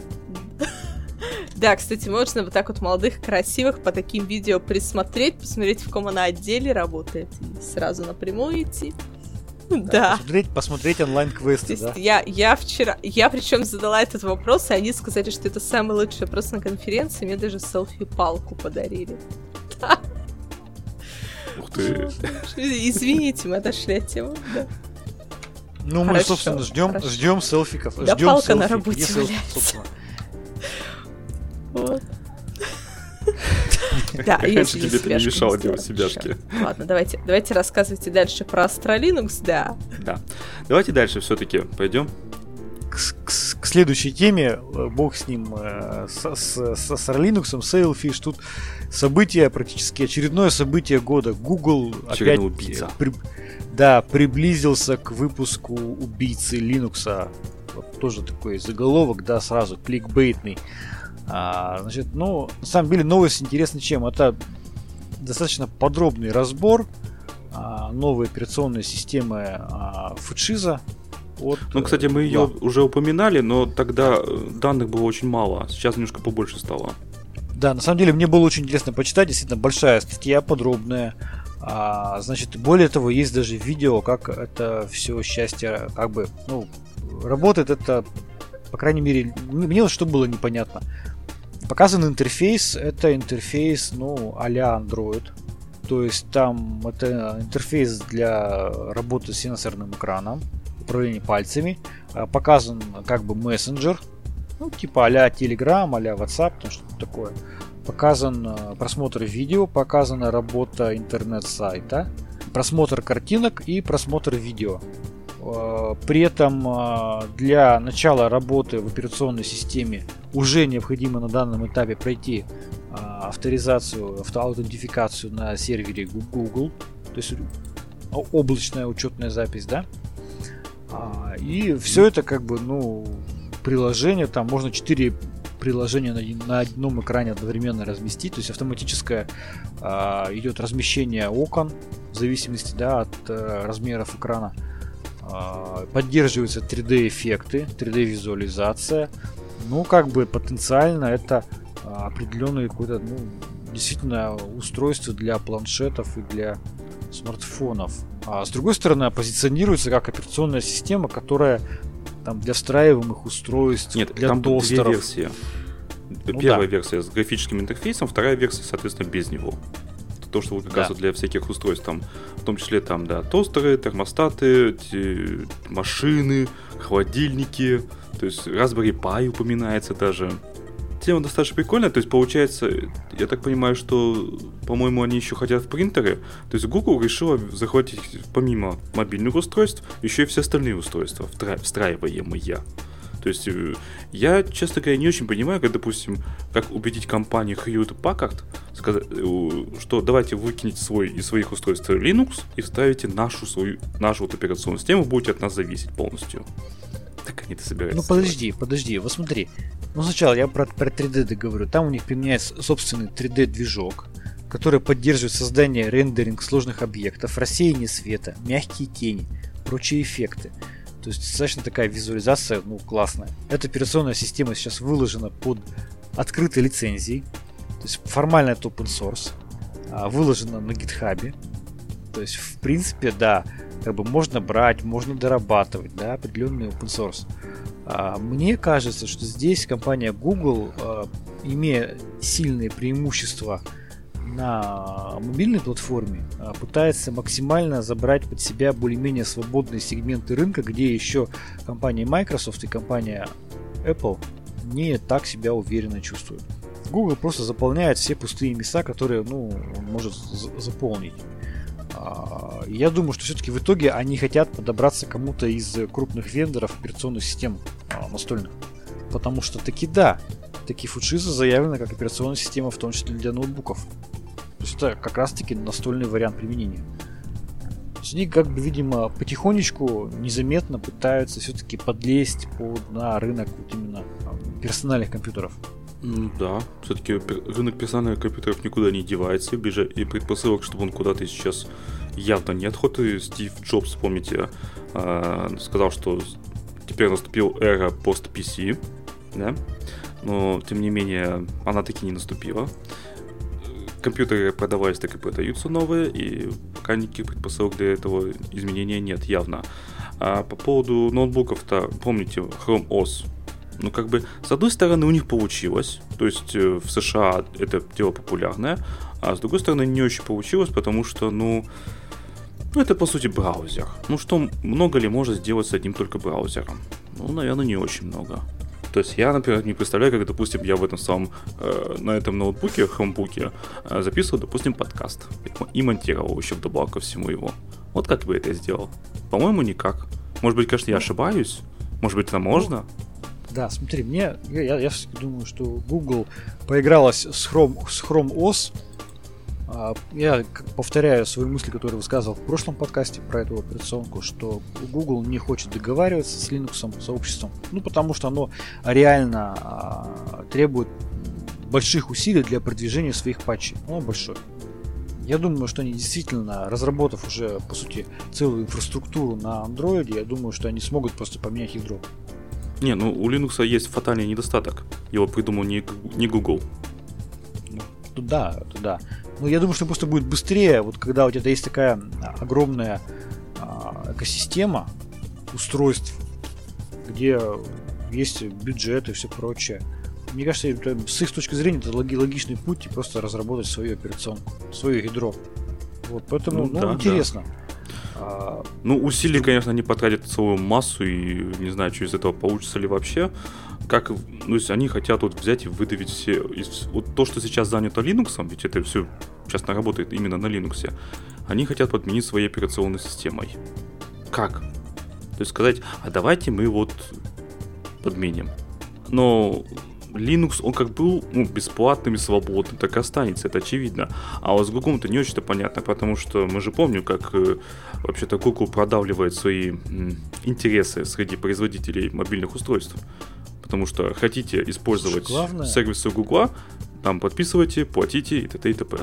Да, кстати, можно вот так вот молодых, красивых по таким видео присмотреть, посмотреть, в каком она отделе работает, и сразу напрямую идти. Да. Посмотреть, посмотреть онлайн-квесты, да? Я, я вчера, я причем задала этот вопрос, и они сказали, что это самый лучший вопрос на конференции, мне даже селфи-палку подарили. Ух ты. Извините, мы отошли от темы, да. Ну, мы, собственно, ждем, ждем селфиков. Да, ждем палка селфи. на работе валяется. Вот. <laughs> Да, если тебе это не мешало делать себяшки. Ладно, давайте, давайте рассказывайте дальше про Astra Linux, да. Да. Давайте дальше все-таки пойдем. К, к, к следующей теме, э, бог с ним, э, с, с, с Astra Linux, Sailfish, тут событие, практически очередное событие года. Google опять убийца. При, да, приблизился к выпуску убийцы Linux. Вот тоже такой заголовок, да, сразу кликбейтный. А, значит, ну, на самом деле новость интересна чем? Это достаточно подробный разбор а, новой операционной системы а, Фучиза. От, ну, кстати, мы ее да. уже упоминали, но тогда э, данных было очень мало. Сейчас немножко побольше стало. Да, на самом деле мне было очень интересно почитать. Действительно большая статья, подробная. А, значит, более того, есть даже видео, как это все счастье как бы, ну, работает это, по крайней мере, мне вот что было непонятно. Показан интерфейс, это интерфейс, ну, а-ля Android. То есть там это интерфейс для работы с сенсорным экраном, управления пальцами. А, показан как бы мессенджер, ну, типа а-ля Telegram, а-ля WhatsApp, там что-то такое. Показан а, просмотр видео, показана работа интернет-сайта, просмотр картинок и просмотр видео. А, при этом для начала работы в операционной системе уже необходимо на данном этапе пройти а, авторизацию, автоаутентификацию на сервере Google, то есть облачная учетная запись, да. А, и все это как бы, ну, приложение, там можно 4 приложения на, одном экране одновременно разместить, то есть автоматическое а, идет размещение окон в зависимости да, от а, размеров экрана. А, поддерживаются 3D эффекты, 3D визуализация, ну, как бы потенциально это а, определенное какое-то, ну, действительно устройство для планшетов и для смартфонов. А с другой стороны, позиционируется как операционная система, которая там для встраиваемых устройств, Нет, для там тостеров. две версии. Ну, Первая да. версия с графическим интерфейсом, вторая версия, соответственно, без него. То, что вот как да. раз для всяких устройств, там, в том числе там, да, тостеры, термостаты, машины, холодильники, то есть Raspberry Pi упоминается даже. Тема достаточно прикольная, то есть получается, я так понимаю, что, по-моему, они еще хотят в принтеры. То есть Google решила захватить помимо мобильных устройств еще и все остальные устройства, встраиваемые. То есть э, я, честно говоря, не очень понимаю, как, допустим, как убедить компанию Hewlett Packard, сказать, э, что давайте выкинете свой из своих устройств Linux и вставите нашу свою нашу вот операционную систему, будете от нас зависеть полностью. Так они это собираются. Ну подожди, делать. подожди, вот смотри. Ну, сначала я про, про 3D говорю. Там у них применяется собственный 3D-движок, который поддерживает создание рендеринг сложных объектов, рассеяние света, мягкие тени, прочие эффекты. То есть достаточно такая визуализация, ну, классная. Эта операционная система сейчас выложена под открытой лицензией. То есть формально это open source. А, выложена на гитхабе. То есть, в принципе, да, как бы можно брать, можно дорабатывать, да, определенный open source. А, мне кажется, что здесь компания Google, а, имея сильные преимущества на мобильной платформе, а, пытается максимально забрать под себя более-менее свободные сегменты рынка, где еще компания Microsoft и компания Apple не так себя уверенно чувствуют. Google просто заполняет все пустые места, которые ну, он может заполнить. Я думаю, что все-таки в итоге они хотят подобраться кому-то из крупных вендоров операционных систем настольных. Потому что таки да, таки Fujitsu заявлена как операционная система, в том числе для ноутбуков. Есть это как раз таки настольный вариант применения. То есть они как бы, видимо, потихонечку, незаметно пытаются все-таки подлезть под, на рынок вот именно персональных компьютеров. Ну да, все-таки рынок персональных компьютеров никуда не девается, и предпосылок, чтобы он куда-то сейчас явно нет. Хоть и Стив Джобс, помните, а, сказал, что теперь наступил эра пост-PC, да, но тем не менее она таки не наступила. Компьютеры продавались, так и продаются новые, и пока никаких предпосылок для этого изменения нет явно. А по поводу ноутбуков-то, помните, Chrome OS, ну, как бы, с одной стороны, у них получилось, то есть э, в США это дело популярное, а с другой стороны, не очень получилось, потому что, ну, ну, это по сути браузер. Ну что, много ли можно сделать с одним только браузером? Ну, наверное, не очень много. То есть я, например, не представляю, как, допустим, я в этом самом, э, на этом ноутбуке, хромбуке, э, записывал, допустим, подкаст. И монтировал еще вдобавок ко всему его. Вот как бы это сделал? По-моему, никак. Может быть, конечно, я ошибаюсь. Может быть, это можно? Да, смотри, мне, я, я, я думаю, что Google поигралась с Chrome, с Chrome OS, я повторяю свои мысли, которые высказывал в прошлом подкасте про эту операционку, что Google не хочет договариваться с Linux сообществом, ну потому что оно реально а, требует больших усилий для продвижения своих патчей. Оно большое. Я думаю, что они действительно, разработав уже, по сути, целую инфраструктуру на андроиде, я думаю, что они смогут просто поменять ядро. Не, ну у Linux есть фатальный недостаток. Его придумал не, не Google. Да, да. Ну, я думаю, что просто будет быстрее, вот когда у тебя есть такая огромная а, экосистема устройств, где есть бюджет и все прочее. Мне кажется, с их точки зрения это логичный путь и просто разработать свою операционку, свое ядро. Вот, поэтому, ну, ну да, интересно. Да. А, ну, усилий, конечно, они потратят целую массу, и не знаю, что из этого получится ли вообще. Как, ну, есть они хотят вот взять и выдавить все... Из, вот то, что сейчас занято Linux, ведь это все сейчас работает именно на Linux, они хотят подменить своей операционной системой. Как? То есть сказать, а давайте мы вот подменим. Но Linux, он как был ну, бесплатным и свободным, так и останется, это очевидно. А вот с Google это не очень-то понятно, потому что мы же помним, как э, вообще-то Google продавливает свои м, интересы среди производителей мобильных устройств. Потому что хотите использовать главное... сервисы Google, там подписывайте, платите и т.д. и т.п.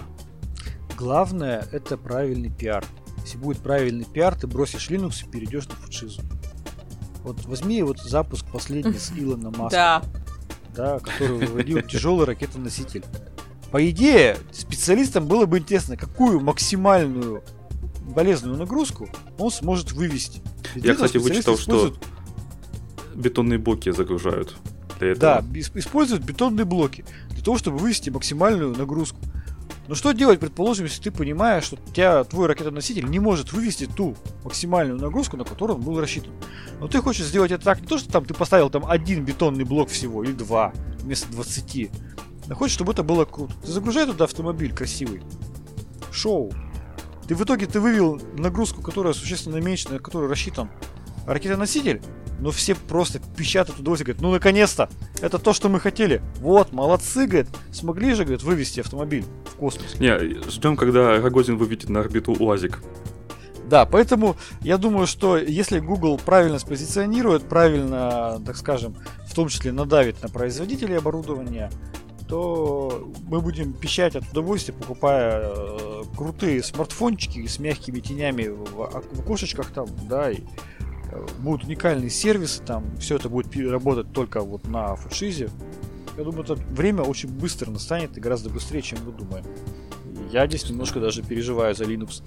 Главное это правильный пиар. Если будет правильный пиар, ты бросишь Linux и перейдешь на Fujitsu. Вот возьми вот запуск последний с <laughs> Илона Маска. Да да, который выводил тяжелый ракетоноситель. По идее, специалистам было бы интересно, какую максимальную полезную нагрузку он сможет вывести. Ведь Я, кстати, вычитал, что бетонные блоки загружают для этого. Да, используют бетонные блоки для того, чтобы вывести максимальную нагрузку. Но что делать, предположим, если ты понимаешь, что тебя твой ракетоноситель не может вывести ту максимальную нагрузку, на которую он был рассчитан. Но ты хочешь сделать это так, не то, что там ты поставил там один бетонный блок всего, или два, вместо 20. А хочешь, чтобы это было круто. Ты загружай туда автомобиль красивый. Шоу. Ты в итоге ты вывел нагрузку, которая существенно меньше, на которую рассчитан ракетоноситель, но все просто пищат от удовольствия, говорят, ну наконец-то, это то, что мы хотели. Вот, молодцы, говорит, смогли же, говорит, вывести автомобиль в космос. Не, ждем, когда Рогозин выведет на орбиту УАЗик. Да, поэтому я думаю, что если Google правильно спозиционирует, правильно, так скажем, в том числе надавит на производителей оборудования, то мы будем пищать от удовольствия, покупая э, крутые смартфончики с мягкими тенями в, окошечках там, да, и будут уникальные сервисы, там все это будет работать только вот на франшизе. Я думаю, это время очень быстро настанет и гораздо быстрее, чем мы думаем. Я здесь немножко даже переживаю за Linux.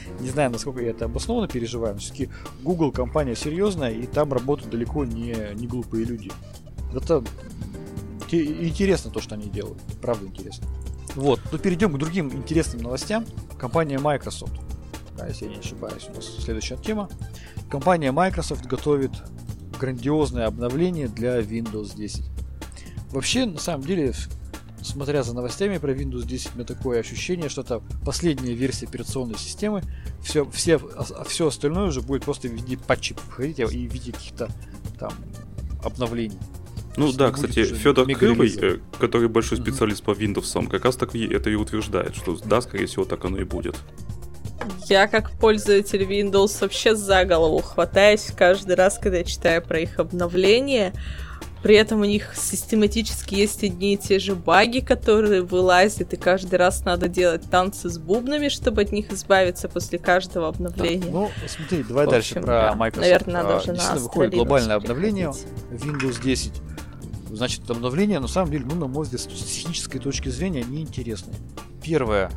<laughs> не знаю, насколько я это обоснованно переживаю, но все-таки Google компания серьезная, и там работают далеко не, не глупые люди. Это интересно то, что они делают. Правда интересно. Вот, ну перейдем к другим интересным новостям. Компания Microsoft. Да, если я не ошибаюсь, у нас следующая тема. Компания Microsoft готовит грандиозное обновление для Windows 10. Вообще, на самом деле, смотря за новостями про Windows 10, у меня такое ощущение, что это последняя версия операционной системы. Все, все, а, все остальное уже будет просто в виде патчей входить и в виде каких-то там обновлений. Ну да, кстати, Федор Крылый, э, который большой специалист по Windows, как раз так это и утверждает, что да, скорее всего, так оно и будет. Я как пользователь Windows вообще за голову хватаюсь каждый раз, когда я читаю про их обновление. При этом у них систематически есть одни и те же баги, которые вылазят, и каждый раз надо делать танцы с бубнами, чтобы от них избавиться после каждого обновления. Так, ну, смотри, давай В дальше про Microsoft. Наверное, надо а, уже Действительно, выходит глобальное обновление Windows 10. Значит, обновление, на самом деле, ну, на мой взгляд, с технической точки зрения, неинтересные. Первое.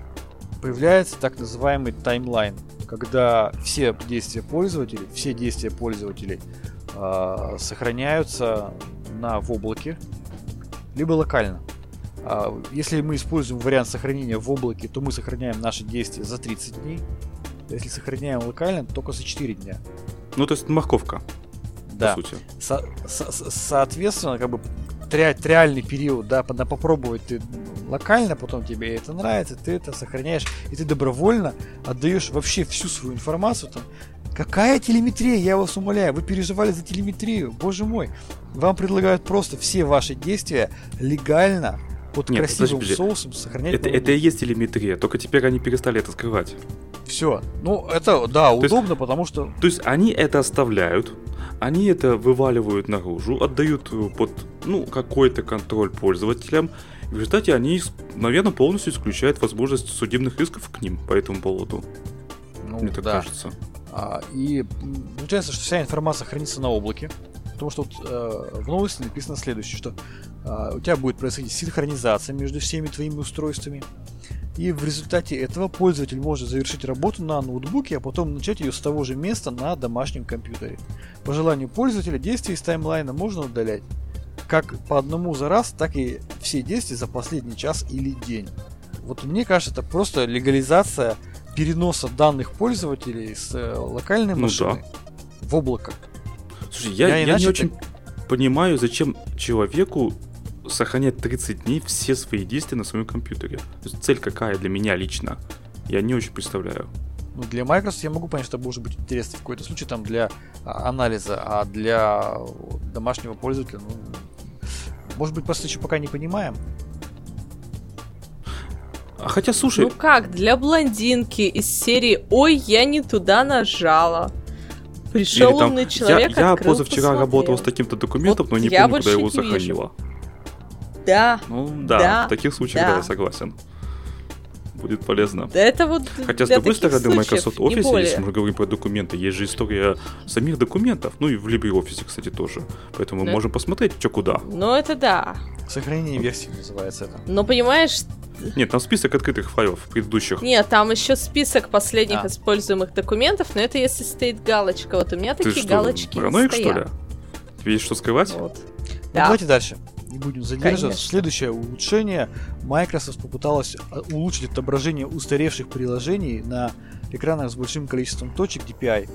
Появляется так называемый таймлайн, когда все действия пользователей, все действия пользователей э, сохраняются на в облаке, либо локально. А, если мы используем вариант сохранения в облаке, то мы сохраняем наши действия за 30 дней. Если сохраняем локально, то только за 4 дня. Ну, то есть морковка. Да. По сути. Со- со- соответственно, как бы реальный период, да, надо попробовать ты локально, потом тебе это нравится, ты это сохраняешь, и ты добровольно отдаешь вообще всю свою информацию там, Какая телеметрия, я вас умоляю, вы переживали за телеметрию, боже мой. Вам предлагают просто все ваши действия легально, под Нет, красивым подожди, соусом сохранять. Это, это и есть телеметрия, только теперь они перестали это скрывать. Все. Ну, это, да, то удобно, есть, потому что... То есть они это оставляют, они это вываливают наружу, отдают под, ну, какой-то контроль пользователям, в результате они, наверное, полностью исключают возможность судебных исков к ним по этому поводу. Ну, Мне так да. кажется. А, и получается, что вся информация хранится на облаке. Потому что вот, э, в новости написано следующее, что э, у тебя будет происходить синхронизация между всеми твоими устройствами. И в результате этого пользователь может завершить работу на ноутбуке, а потом начать ее с того же места на домашнем компьютере. По желанию пользователя действия из таймлайна можно удалять. Как по одному за раз, так и все действия за последний час или день. Вот мне кажется, это просто легализация переноса данных пользователей с э, локальной машины ну, да. в облако. Слушай, я, я, я не очень понимаю, зачем человеку сохранять 30 дней все свои действия на своем компьютере. То есть цель какая для меня лично? Я не очень представляю. Ну, для Microsoft я могу понять, что это может быть интересно в какой-то случае там для а, анализа, а для домашнего пользователя, ну, может быть, просто еще пока не понимаем. А хотя, слушай... Ну как, для блондинки из серии «Ой, я не туда нажала». Пришел там, умный человек, Я, я позавчера посмотрел. работал с таким-то документом, вот но не помню, куда его сохранила. Да. Ну да, да в таких случаях, да, да я согласен. Будет полезно. Да это вот Хотя, с другой стороны, Microsoft Office, если мы говорим про документы, есть же история самих документов. Ну и в LibreOffice, кстати, тоже. Поэтому мы можем посмотреть, что куда. Ну это да. Сохранение версии называется это. Но понимаешь, нет, там список открытых файлов предыдущих. Нет, там еще список последних а. используемых документов, но это если стоит галочка. Вот у меня Ты такие что, галочки параноик, что ли? Тебе есть что скрывать? Вот. Ну, да. давайте дальше. Не будем задерживаться. Конечно. Следующее улучшение. Microsoft попыталась а, улучшить отображение устаревших приложений на экранах с большим количеством точек DPI.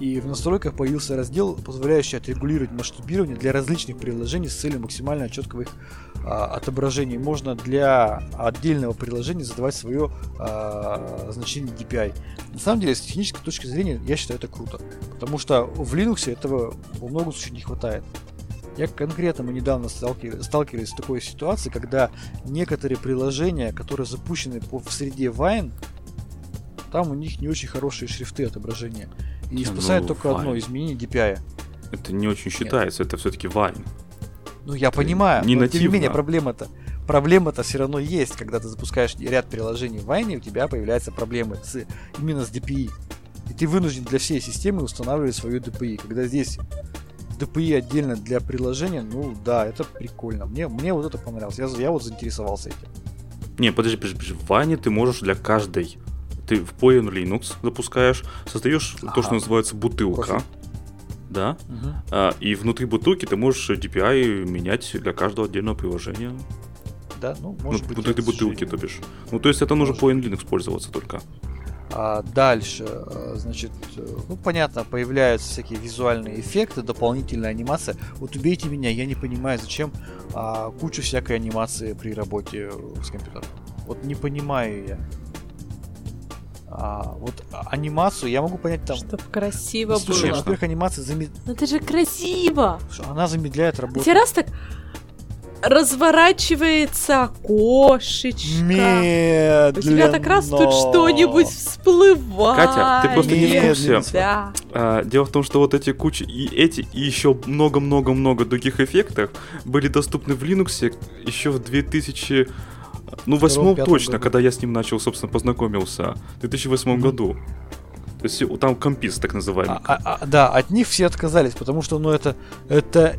И в настройках появился раздел, позволяющий отрегулировать масштабирование для различных приложений с целью максимально четкого их а, отображения. Можно для отдельного приложения задавать свое а, значение DPI. На самом деле, с технической точки зрения, я считаю это круто. Потому что в Linux этого во многом случаях не хватает. Я конкретно мы недавно сталкивались, сталкивались с такой ситуацией, когда некоторые приложения, которые запущены по, в среде Wine, там у них не очень хорошие шрифты отображения. И Не, спасает ну, только одно Vine. изменение DPI. Это не очень считается, это все-таки Vine. Ну, я Это понимаю, не но тем не нативно. менее проблема-то проблема-то все равно есть, когда ты запускаешь ряд приложений в Вайне, у тебя появляются проблемы с, именно с DPI. И ты вынужден для всей системы устанавливать свою DPI. Когда здесь DPI отдельно для приложения, ну да, это прикольно. Мне, мне вот это понравилось. Я, я вот заинтересовался этим. Не, подожди, подожди, подожди. В Ване ты можешь для каждой. Ты в Poen Linux запускаешь, создаешь то, что Ага. называется бутылка. Профиль. Да. А, и внутри бутылки ты можешь DPI менять для каждого отдельного приложения. Да, ну, Ну, может быть. внутри бутылки, то бишь. Ну, то есть это нужно Может. Poen Linux пользоваться только. А дальше, э, значит, э, ну понятно, появляются всякие визуальные эффекты, дополнительная анимация. Вот убейте меня, я не понимаю, зачем а, кучу всякой анимации при работе э, с компьютером. Вот не понимаю я. А, вот а- анимацию я могу понять там. Чтоб красиво Слушай, было. во-первых, анимация заме- Ну это же красиво! она замедляет работу. Тебе раз так разворачивается окошечко. Медленно. У тебя так раз тут что-нибудь всплывает. Катя, ты просто не в курсе. Да. А, дело в том, что вот эти кучи и эти, и еще много-много-много других эффектов были доступны в Linux еще в 2000... Ну, восьмом точно, году. когда я с ним начал, собственно, познакомился. В 2008 Мгм. году. То есть у- там компиз, так называемый. А- а- а, да, от них все отказались, потому что, ну, это, это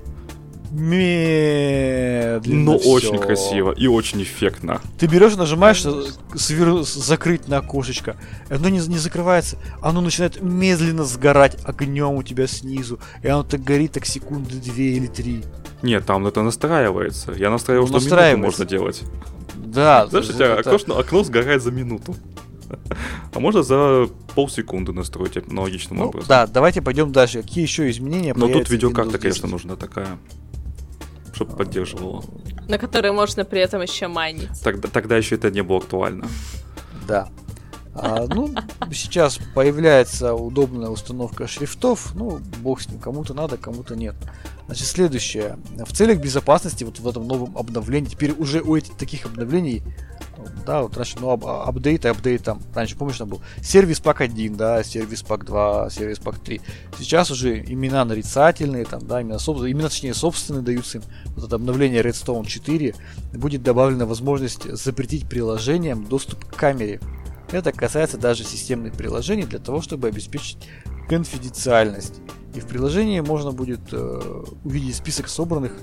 медленно Но всё. очень красиво и очень эффектно. Ты берешь, нажимаешь э, свер- закрыть на окошечко, оно не, не закрывается, оно начинает медленно сгорать огнем у тебя снизу, и оно так горит так секунды две или три. Нет, там это настраивается. Я настраивал, Ну, что минуту можно делать. Да, Знаешь, у тебя это- окошно- окно сгорает за минуту. <laughs> А можно за полсекунды настроить аналогичным Ну, образом. да, давайте пойдем дальше. Какие еще изменения Но тут видеокарта, конечно, 10? нужна такая, чтобы поддерживала. На который можно при этом еще майнить. Тогда, тогда еще это не было актуально. Да. А, ну, сейчас появляется удобная установка шрифтов. Ну, бог с ним, кому-то надо, кому-то нет. Значит, следующее. В целях безопасности, вот в этом новом обновлении, теперь уже у этих таких обновлений, да, вот раньше, ну, ап- апдейт, апдейт там, раньше, помнишь, там был сервис пак 1, да, сервис пак 2, сервис пак 3. Сейчас уже имена нарицательные, там, да, имена, собственные, имена, точнее, собственные даются им. Вот это обновление Redstone 4 будет добавлена возможность запретить приложениям доступ к камере. Это касается даже системных приложений для того, чтобы обеспечить конфиденциальность. И в приложении можно будет э, увидеть список собранных...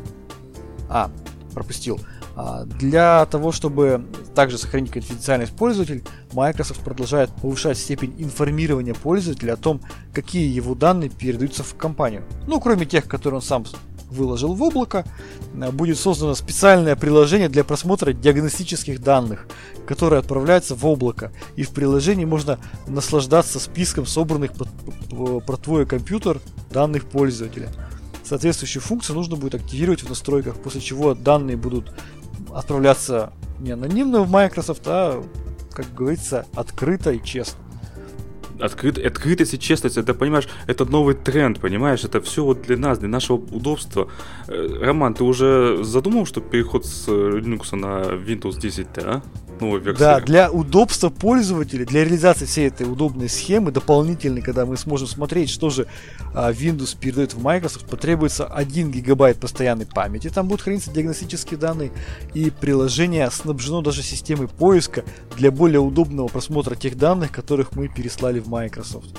А, пропустил. А, для того, чтобы также сохранить конфиденциальность пользователя, Microsoft продолжает повышать степень информирования пользователя о том, какие его данные передаются в компанию. Ну, кроме тех, которые он сам выложил в облако, э, будет создано специальное приложение для просмотра диагностических данных, которые отправляются в облако. И в приложении можно наслаждаться списком собранных про твой компьютер данных пользователя. Соответствующую функцию нужно будет активировать в настройках, после чего данные будут отправляться не анонимно в Microsoft, а, как говорится, открыто и честно. Открыт, открытость и честность, это, понимаешь, это новый тренд, понимаешь, это все вот для нас, для нашего удобства. Э, Роман, ты уже задумал, что переход с Linux на Windows 10, а? Новая версия? Да, для удобства пользователя, для реализации всей этой удобной схемы, дополнительной, когда мы сможем смотреть, что же а, Windows передает в Microsoft, потребуется 1 гигабайт постоянной памяти, там будут храниться диагностические данные, и приложение снабжено даже системой поиска для более удобного просмотра тех данных, которых мы переслали в Microsoft.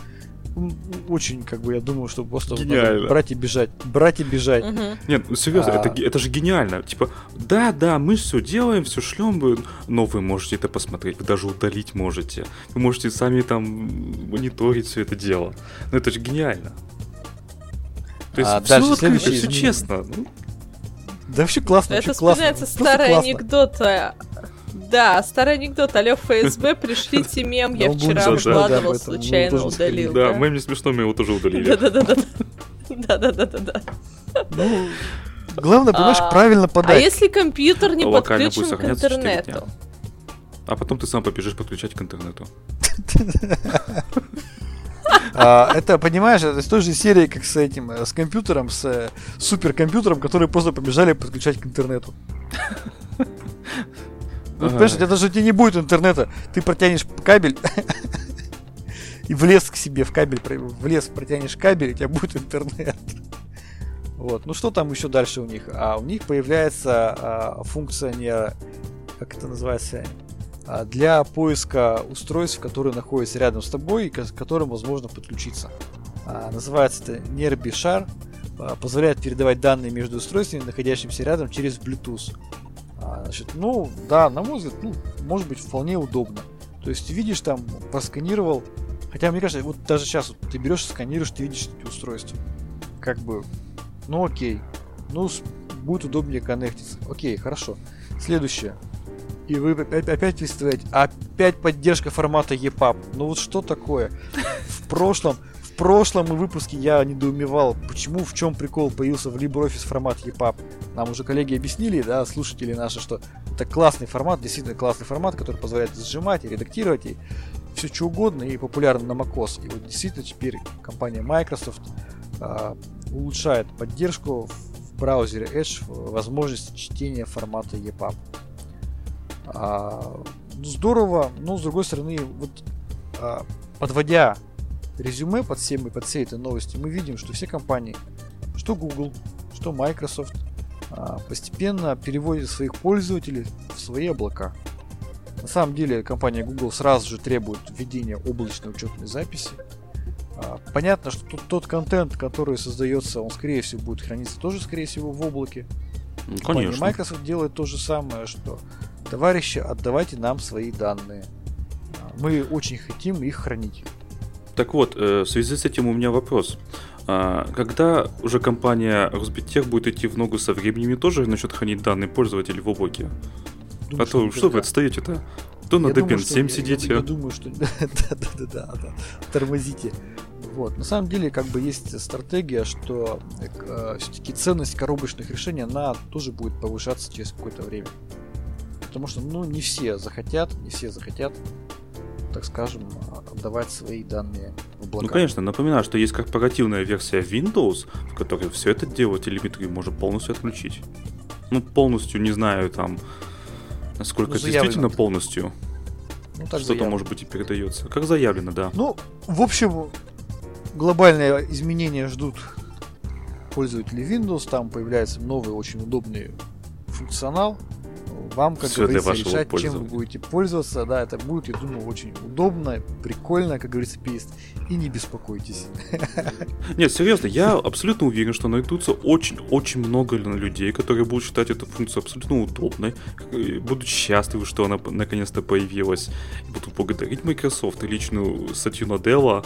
Очень, как бы, я думаю, что просто Гениально. брать и бежать, брать и бежать. Мгм. Нет, ну серьезно, А. это, это же гениально. Типа, да, да, мы все делаем, все шлем, но вы можете это посмотреть, вы даже удалить можете. Вы можете сами там мониторить все это дело. Ну это же гениально. То есть А все дальше открыто, все честно. Ну, Да вообще классно, Это вообще классно. вспоминается старый классно. анекдот. Да, старый анекдот. Алло, ФСБ, пришлите мем. Я вчера выкладывал, случайно тоже удалил. да, мем не смешно, мы его тоже удалили. Да-да-да-да. Да-да-да-да. Ну, главное, понимаешь, А, правильно А подать. если компьютер не подключен к интернету? А потом ты сам побежишь подключать к интернету. <laughs> А, это, понимаешь, это из той же серии, как с этим, э, с компьютером, с э, суперкомпьютером, которые просто побежали подключать к интернету. <laughs> Ну, понимаешь, тебя даже у тебя не будет интернета, ты протянешь кабель, <laughs> и в лес к себе в кабель, в лес протянешь кабель, у тебя будет интернет. <laughs> Вот. Ну что там еще дальше у них? А у них появляется а, функция не, как это называется, а, для поиска устройств, которые находятся рядом с тобой и к которым возможно подключиться. А, называется это NearBishar. А, позволяет передавать данные между устройствами, находящимися рядом, через Bluetooth. А, значит, ну, да, на мой взгляд, ну, может быть вполне удобно. То есть видишь там, просканировал, хотя мне кажется, вот даже сейчас вот, ты берешь, сканируешь, ты видишь эти устройства. Как бы, ну окей, ну будет удобнее коннектиться. Окей, хорошо. Следующее. И вы опять, опять опять поддержка формата EPUB. Ну вот что такое? В прошлом, прошлом выпуске я недоумевал, почему, в чем прикол появился в LibreOffice формат EPUB. Нам уже коллеги объяснили, да, слушатели наши, что это классный формат, действительно классный формат, который позволяет сжимать и редактировать и все что угодно и популярен на macOS. И вот действительно теперь компания Microsoft э, улучшает поддержку в браузере Edge возможность чтения формата EPUB. А, ну, здорово, но с другой стороны, вот а, подводя резюме под всем под всей этой новости, мы видим, что все компании, что Google, что Microsoft, а, постепенно переводят своих пользователей в свои облака. На самом деле компания Google сразу же требует введения облачной учетной записи. А, понятно, что тот, тот контент, который создается, он скорее всего будет храниться тоже, скорее всего, в облаке. Ну, конечно. Microsoft делает то же самое, что товарищи, отдавайте нам свои данные. А, мы очень хотим их хранить. Так вот, э, в связи с этим у меня вопрос. А, когда уже компания Росбиттех будет идти в ногу со временем, тоже начнет хранить данные пользователей в облаке? Думаю, а то что, что вы отстаете-то? То на Debian 7 сидите. Я, я думаю, что... <laughs> Да-да-да, тормозите. Вот. На самом деле, как бы есть стратегия, что э, все-таки ценность коробочных решений, она тоже будет повышаться через какое-то время. Потому что, ну, не все захотят, не все захотят, так скажем, отдавать свои данные в облака. Ну, конечно, напоминаю, что есть корпоративная версия Windows, в которой все это дело телеметрию можно полностью отключить. Ну, полностью, не знаю, там, насколько ну, действительно полностью. Ну, Что-то, может быть, и передается. Как заявлено, да. Ну, в общем, глобальные изменения ждут пользователи Windows. Там появляется новый, очень удобный функционал вам, как Все говорится, решать, чем вы будете пользоваться. Да, это будет, я думаю, очень удобно, прикольно, как говорится, пист. И не беспокойтесь. <laughs> Нет, серьезно, я абсолютно уверен, что найдутся очень-очень много людей, которые будут считать эту функцию абсолютно удобной, будут счастливы, что она наконец-то появилась, будут благодарить Microsoft и личную статью Наделла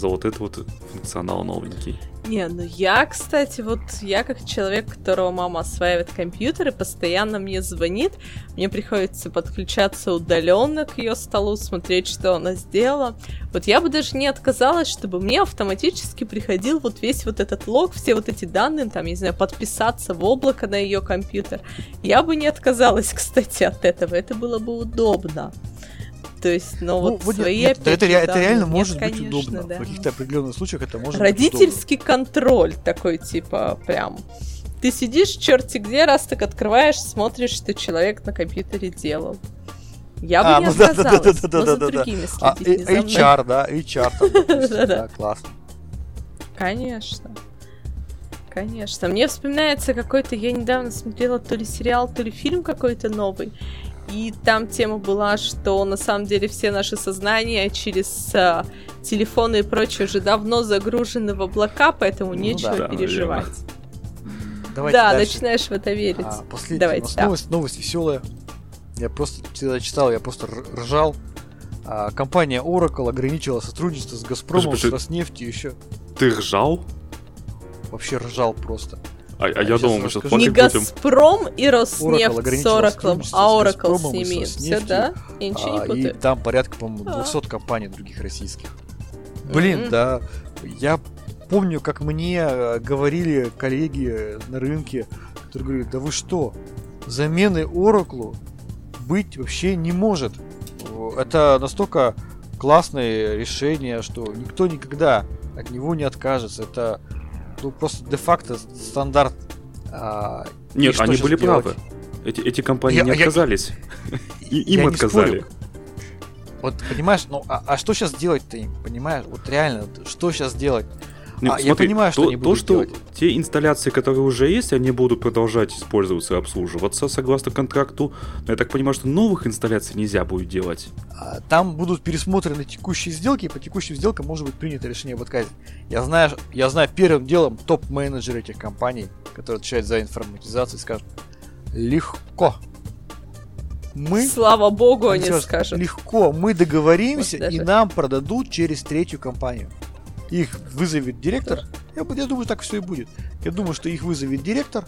за вот этот вот функционал новенький. Не, ну я, кстати, вот я как человек, которого мама осваивает компьютеры, постоянно мне звонит, мне приходится подключаться удаленно к ее столу, смотреть, что она сделала. Вот я бы даже не отказалась, чтобы мне автоматически приходил вот весь вот этот лог, все вот эти данные, там, я не знаю, подписаться в облако на ее компьютер. Я бы не отказалась, <laughs> кстати, от этого, это было бы удобно. То есть, ну, ну вот свои нет, это, это реально нет, может конечно, быть удобно. Да. В каких-то определенных случаях это может Родительский быть контроль такой, типа, прям. Ты сидишь черти где, раз так открываешь, смотришь, что человек на компьютере делал. Я бы а, не ну, отказалась, да, да, да, да, но да, за да, другими да. следить а, не HR, да, HR там, <laughs> да, да, классно. Конечно. Конечно. Мне вспоминается какой-то, я недавно смотрела то ли сериал, то ли фильм какой-то новый, и там тема была, что на самом деле все наши сознания через а, телефоны и прочее уже давно загружены в облака, поэтому ну, нечего да, переживать. Давайте да, дальше. начинаешь в это верить. А, последняя Давайте, да. новость, новость веселая. Я просто когда читал, я просто ржал. А, компания Oracle ограничила сотрудничество с Газпромом, с Роснефтью еще. Ты ржал? Вообще ржал просто. А, а я думал, мы сейчас Не Газпром и Роснефть с Oracle, а Oracle с ними. Все, да? Я ничего не путаю. И там порядка, по-моему, 200 компаний других российских. Блин, да. Я помню, как мне э, говорили коллеги на рынке, которые говорили, да вы что, замены Oracle быть вообще не может. Это настолько классное решение, что никто никогда от него не откажется. Это ну, просто де-факто стандарт. А, Нет, они были делать? правы. Эти, эти компании я, не отказались. Я, <laughs> Им я отказали. Вот понимаешь, ну а, а что сейчас делать-то им? Понимаешь? Вот реально, что сейчас делать? Ну, А, я понимаю, что то, они то, будут что делать. те инсталляции, которые уже есть, они будут продолжать использоваться и обслуживаться согласно контракту. Но я так понимаю, что новых инсталляций нельзя будет делать. А, Там будут пересмотрены текущие сделки, и по текущим сделкам может быть принято решение об отказе. Я знаю, я знаю первым делом топ-менеджеры этих компаний, которые отвечают за информатизацию, скажут, легко. Мы Слава богу, они скажут. легко, мы договоримся, Вот даже. и нам продадут через третью компанию. Их вызовет директор. Я, я думаю, так все и будет. Я думаю, что их вызовет директор,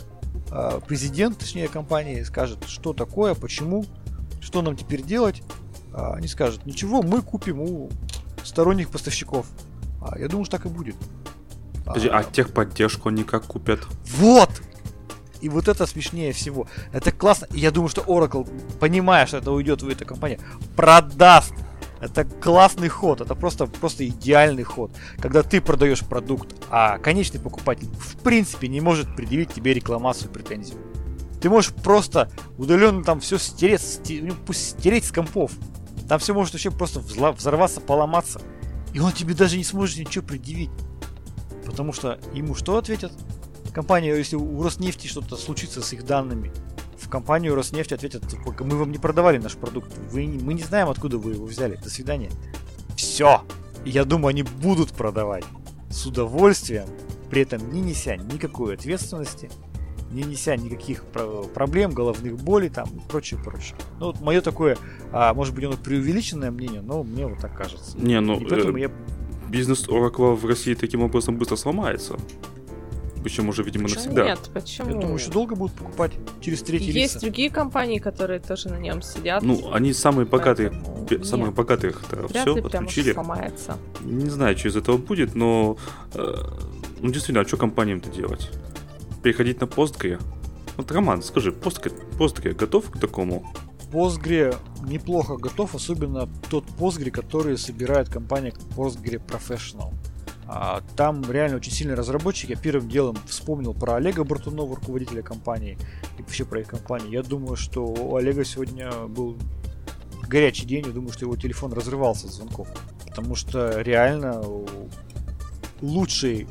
а, президент, точнее, компании, скажет, что такое, почему, что нам теперь делать. А, Они скажут, ничего, мы купим у сторонних поставщиков. А, Я думаю, что так и будет. Подожди, А, а техподдержку они как купят? вот! И вот это смешнее всего. Это классно. И я думаю, что Oracle, понимая, что это уйдет в эту компанию, продаст. Это классный ход. Это просто, просто идеальный ход. Когда ты продаешь продукт, а конечный покупатель в принципе не может предъявить тебе рекламацию, претензию. Ты можешь просто удаленно там все стереть, сте- ну, стереть с компов. Там все может вообще просто взорваться, поломаться. И он тебе даже не сможет ничего предъявить. Потому что ему что ответят? Компания, если у Роснефти что-то случится с их данными, компанию Роснефть ответят, «Типа, мы вам не продавали наш продукт, вы, мы не знаем, откуда вы его взяли, до свидания. Все. Я думаю, они будут продавать с удовольствием, при этом не неся никакой ответственности, не неся никаких про- проблем, головных болей там и прочее, прочее. Ну вот мое такое, а, может быть, оно преувеличенное мнение, но мне вот так кажется. Не, ну, И поэтому э, я бизнес Oracle в России таким образом быстро сломается. Причем уже, видимо, Почему навсегда. Нет, почему? Я думаю, еще долго будут покупать через третьи Есть лица. другие компании, которые тоже на нем сидят. Ну, они самые богатые, Поэтому самые нет. богатые их Вряд все ли прям уж отключили. сломается. Не знаю, что из этого будет, но э, ну действительно, а что компаниям-то делать? Переходить на постгре? Вот, Роман, скажи, постгре, постгре готов к такому? Postgre неплохо готов, особенно тот Postgre, который собирает компания Postgre Professional. А, там реально очень сильный разработчик. Я первым делом вспомнил про Олега Бартунова, руководителя компании, и вообще про их компанию. Я думаю, что у Олега сегодня был горячий день. Я думаю, что его телефон разрывался от звонков. Потому что реально лучшей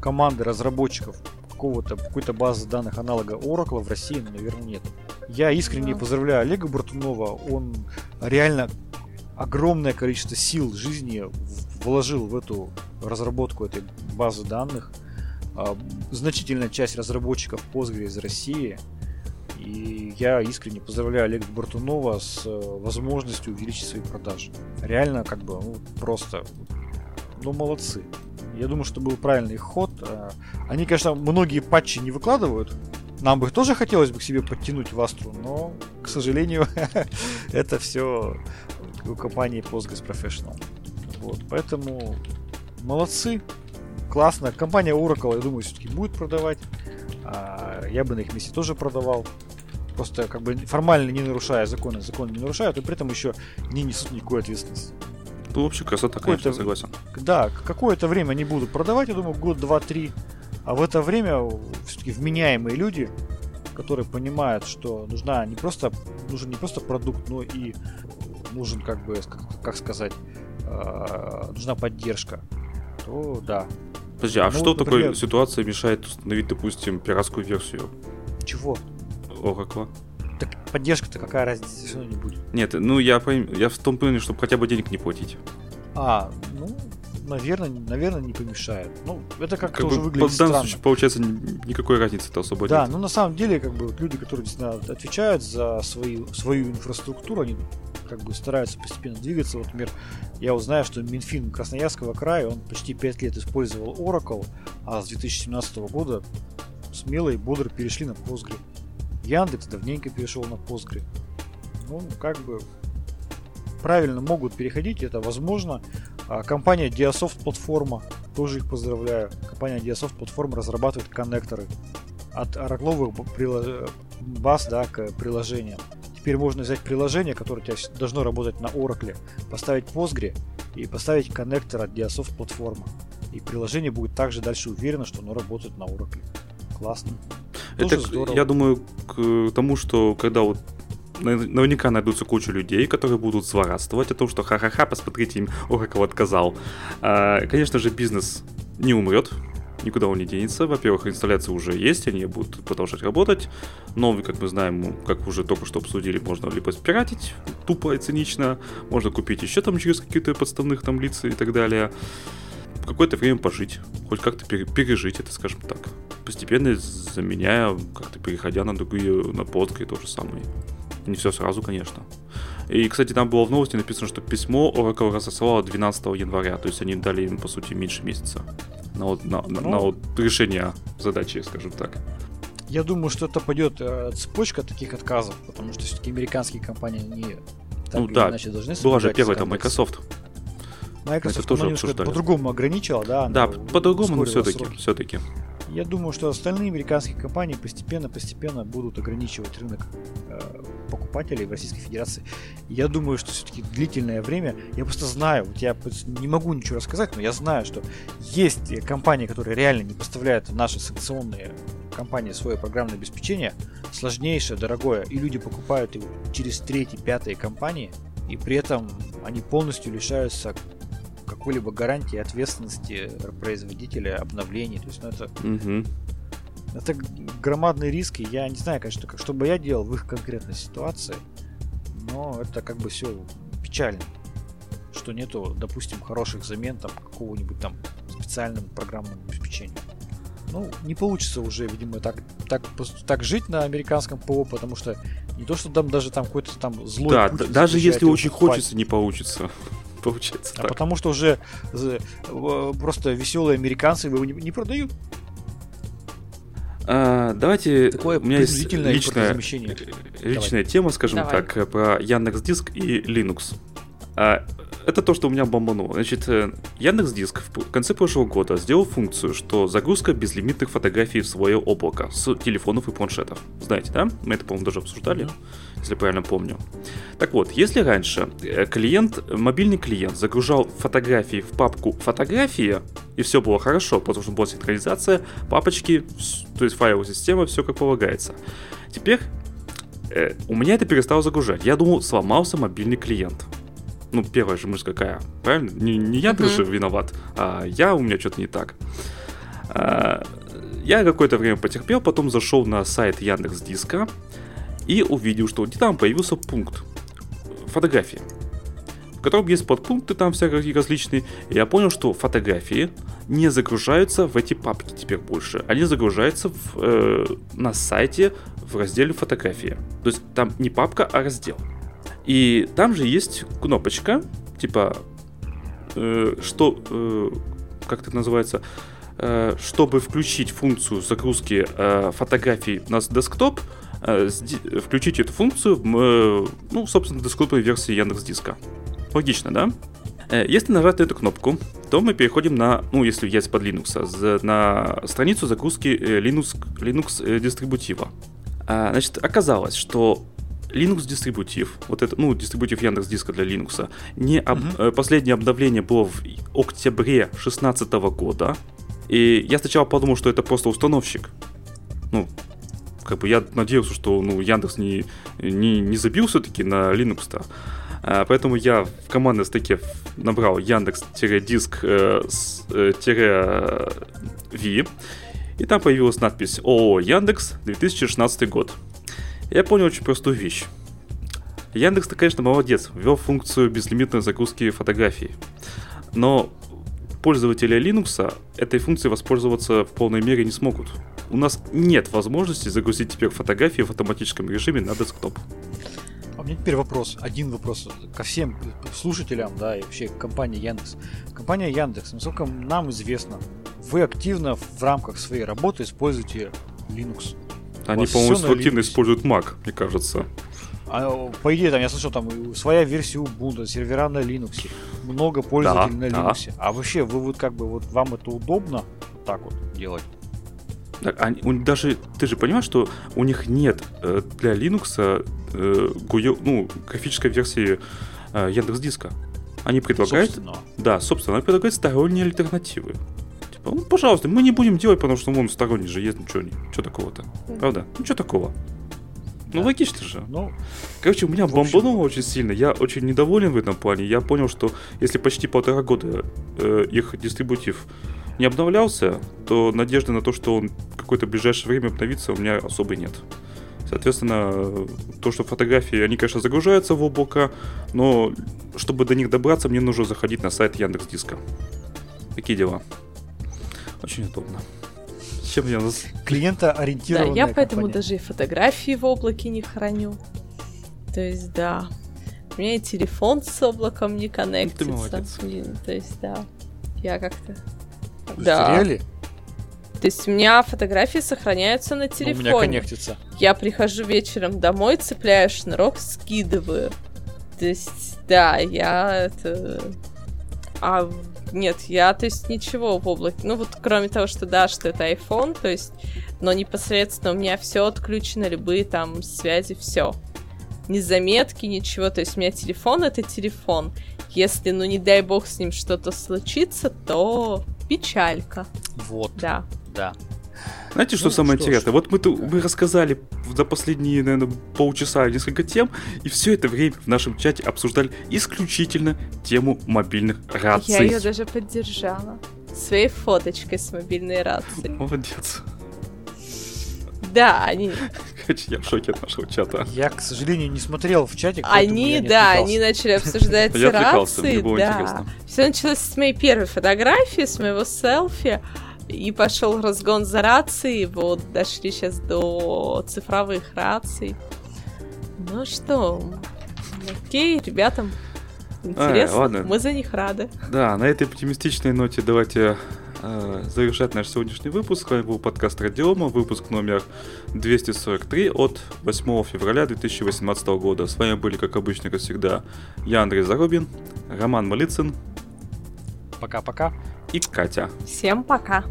команды разработчиков какого-то какой-то базы данных аналога Oracle в России, наверное, нет. Я искренне Да. поздравляю Олега Бартунова. Он реально огромное количество сил жизни вложил в эту разработку этой базы данных. А, Значительная часть разработчиков Postgre из России. И я искренне поздравляю Олега Бартунова с э, возможностью увеличить свои продажи. Реально, как бы, ну, просто, ну, молодцы. Я думаю, что был правильный ход. А, Они, конечно, многие патчи не выкладывают. Нам бы тоже хотелось бы к себе подтянуть в Астру, но, к сожалению, <laughs> это все у компании Postgres Professional. Вот, поэтому молодцы, классно. Компания Oracle, я думаю, все-таки будет продавать. А, Я бы на их месте тоже продавал. Просто как бы формально не нарушая законы, законы не нарушают, и при этом еще не несут никакой ответственности. Ну, вообще, красота, конечно, согласен. Да, какое-то время они будут продавать, я думаю, год, два, три. А в это время все-таки вменяемые люди, которые понимают, что нужна не просто нужен не просто продукт, но и нужен как бы как, сказать э, нужна поддержка, то да. Подожди, а Ну, что вот, такой например- ситуации мешает установить, допустим, пиратскую версию Чего? Oracle? Так поддержка-то какая разница, все равно не будет. Нет, ну я, пойм- я в том плане, чтобы хотя бы денег не платить. А, ну, наверное, наверное, не помешает. Ну, это как-то Как уже бы, выглядит в данном странно. случае, получается, ни- никакой разницы-то особо Да, нет. ну на самом деле, как бы вот люди, которые действительно отвечают за свои, свою инфраструктуру, они как бы стараются постепенно двигаться. Вот, например, я узнаю, что Минфин Красноярского края, он почти 5 лет использовал Oracle, а с 2017 года смело и бодро перешли на Postgre. Яндекс давненько перешел на Postgre. Ну, как бы правильно могут переходить, это возможно. А компания Diasoft платформа, тоже их поздравляю. Компания Diasoft платформа разрабатывает коннекторы от оракловых прила- баз да, к приложениям. Теперь можно взять приложение, которое у тебя должно работать на Oracle, поставить Postgre и поставить коннектор от Diasoft платформы. И приложение будет также дальше уверено, что оно работает на Oracle. Классно. Это, здорово. я думаю, к тому, что когда вот наверняка найдутся куча людей, которые будут злорадствовать о том, что ха-ха-ха, посмотрите, им Oracle отказал. А, конечно же, бизнес не умрет, никуда он не денется. Во-первых, инсталляции уже есть, они будут продолжать работать. Новый, как мы знаем, как уже только что обсудили, можно либо спиратить тупо и цинично, можно купить еще там через какие-то подставных там лиц и так далее. Какое-то время пожить, хоть как-то пережить это, скажем так. Постепенно заменяя, как-то переходя на другие, на постгрей то же самое. Не все сразу, конечно. И, кстати, там было в новости написано, что письмо Oracle разослало 12 января, то есть они дали им, по сути, меньше месяца на, на, ну, на, вот решение задачи, скажем так. Я думаю, что это пойдет э, цепочка таких отказов, потому что все-таки американские компании не так ну, да. иначе должны Была же первая там Microsoft. Microsoft это тоже по-другому ограничила, да? Да, по-другому, но все-таки, все-таки. Я думаю, что остальные американские компании постепенно-постепенно будут ограничивать рынок э, покупателей в Российской Федерации. Я думаю, что все-таки длительное время, я просто знаю, вот я не могу ничего рассказать, но я знаю, что есть компании, которые реально не поставляют наши санкционные компании свое программное обеспечение, сложнейшее, дорогое, и люди покупают его через третьи, пятые компании, и при этом они полностью лишаются какой-либо гарантии ответственности производителя обновлений. То есть, ну, это, угу. это громадный риск, и я не знаю, конечно, как, что бы я делал в их конкретной ситуации, но это как бы все печально, что нету, допустим, хороших замен там какого-нибудь там специального программного обеспечения. Ну, не получится уже, видимо, так, так, так жить на американском ПО, потому что не то, что там даже там какой-то там злой Да, даже если очень хочется, не получится получается. А так. потому что уже просто веселые американцы его не, не продают. А, давайте. Такое у меня есть личная, личная тема, скажем Давай. так, про Яндекс Диск и Linux. А, это то, что у меня бомбануло. Значит, э, Яндекс Диск в конце прошлого года сделал функцию, что загрузка безлимитных фотографий в свое облако с телефонов и планшетов. Знаете, да? Мы это, по-моему, даже обсуждали, если правильно помню. Так вот, если раньше э, клиент, мобильный клиент загружал фотографии в папку фотографии, и все было хорошо, потому что была синхронизация, папочки, то есть файловая система, все как полагается. Теперь э, у меня это перестало загружать. Я думал, сломался мобильный клиент ну, первая же мысль какая, правильно? Не, не я uh-huh. же виноват, а я, у меня что-то не так. А, я какое-то время потерпел, потом зашел на сайт Яндекс Диска и увидел, что там появился пункт фотографии, в котором есть подпункты там всякие различные. И я понял, что фотографии не загружаются в эти папки теперь больше. Они загружаются в, э, на сайте в разделе фотографии. То есть там не папка, а раздел. И там же есть кнопочка, типа, э, что, э, как это называется, э, чтобы включить функцию загрузки э, фотографий на десктоп, э, включить эту функцию, э, ну, собственно, десктопной версии Яндекс Диска. Логично, да? Э, если нажать на эту кнопку, то мы переходим на, ну, если есть под Linux, на страницу загрузки э, Linux, Linux э, дистрибутива. А, значит, оказалось, что Linux дистрибутив, вот это, ну, дистрибутив Яндекс Диска для Linux, не об, uh-huh. последнее обновление было в октябре 2016 года. И я сначала подумал, что это просто установщик. Ну, как бы я надеялся, что ну, Яндекс не, не, не забил все-таки на Linux-то. А, поэтому я в командной стеке набрал Яндекс-диск э, э, и там появилась надпись ООО Яндекс 2016 год я понял очень простую вещь. Яндекс-то, конечно, молодец, ввел функцию безлимитной загрузки фотографий. Но пользователи Linux этой функцией воспользоваться в полной мере не смогут. У нас нет возможности загрузить теперь фотографии в автоматическом режиме на десктоп. А у меня теперь вопрос, один вопрос ко всем слушателям, да, и вообще компании Яндекс. Компания Яндекс, насколько нам известно, вы активно в рамках своей работы используете Linux. Они, по-моему, активно используют Mac, мне кажется. А, по идее, там я слышал, там своя версия Ubuntu, сервера на Linux, много пользователей да, на Linux. Да. А вообще, вы вот как бы вот вам это удобно так вот делать? Так, они, у, даже ты же понимаешь, что у них нет э, для Linux э, гуё, ну, графической версии э, Яндекс Диска. Они предлагают, собственно. да, собственно, они предлагают сторонние альтернативы. Ну, пожалуйста, мы не будем делать, потому что вон сторонний же есть, ничего, ничего такого-то. Правда? Ничего такого. Ну, Да. логично же. Ну, Короче, у меня В общем- бомбануло очень сильно. Я очень недоволен в этом плане. Я понял, что если почти полтора года э, их дистрибутив не обновлялся, то надежды на то, что он какое-то ближайшее время обновится, у меня особой нет. Соответственно, то, что фотографии, они, конечно, загружаются в облако, но чтобы до них добраться, мне нужно заходить на сайт Яндекс Диска. Такие дела. Очень удобно. С чем я нас... Да, клиентоориентированная я поэтому компания. даже и фотографии в облаке не храню. То есть, да. У меня и телефон с облаком не коннектится. молодец. И, То есть, да. Я как-то... Да. сериале? То есть у меня фотографии сохраняются на Ну, У меня телефоне. коннектится. Я прихожу вечером домой, цепляю шнурок, скидываю. То есть, да, я это... А, нет, я, то есть, ничего в облаке. Ну, вот кроме того, что да, что это iPhone, то есть, но непосредственно у меня все отключено, любые там связи, все. Ни заметки, ничего. То есть, у меня телефон это телефон. Если, ну, не дай бог, с ним что-то случится, то печалька, Вот, да. да. Знаете, что Ну, самое что интересное? Вот мы, ту- мы рассказали за последние, наверное, полчаса несколько тем, и все это время в нашем чате обсуждали исключительно тему мобильных раций. Я ее даже поддержала. Своей фоточкой с мобильной рацией. Молодец. Да, они, я в шоке от нашего чата. Я, к сожалению, не смотрел в чатик. поэтому они, да, они начали обсуждать <laughs> Я отвлекался, рации, мне было да. интересно. Все началось с моей первой фотографии, с моего селфи, и пошел разгон за рации, вот дошли сейчас до цифровых раций. Ну что, окей, ребятам интересно, ладно. мы за них рады. Да, на этой оптимистичной ноте давайте э, завершать наш сегодняшний выпуск. С вами был подкаст Радиома, выпуск номер 243 от 8 февраля 2018 года. С вами были, как обычно, как всегда, я, Андрей Зарубин, Роман Малицын Пока-пока. И Катя. Всем пока!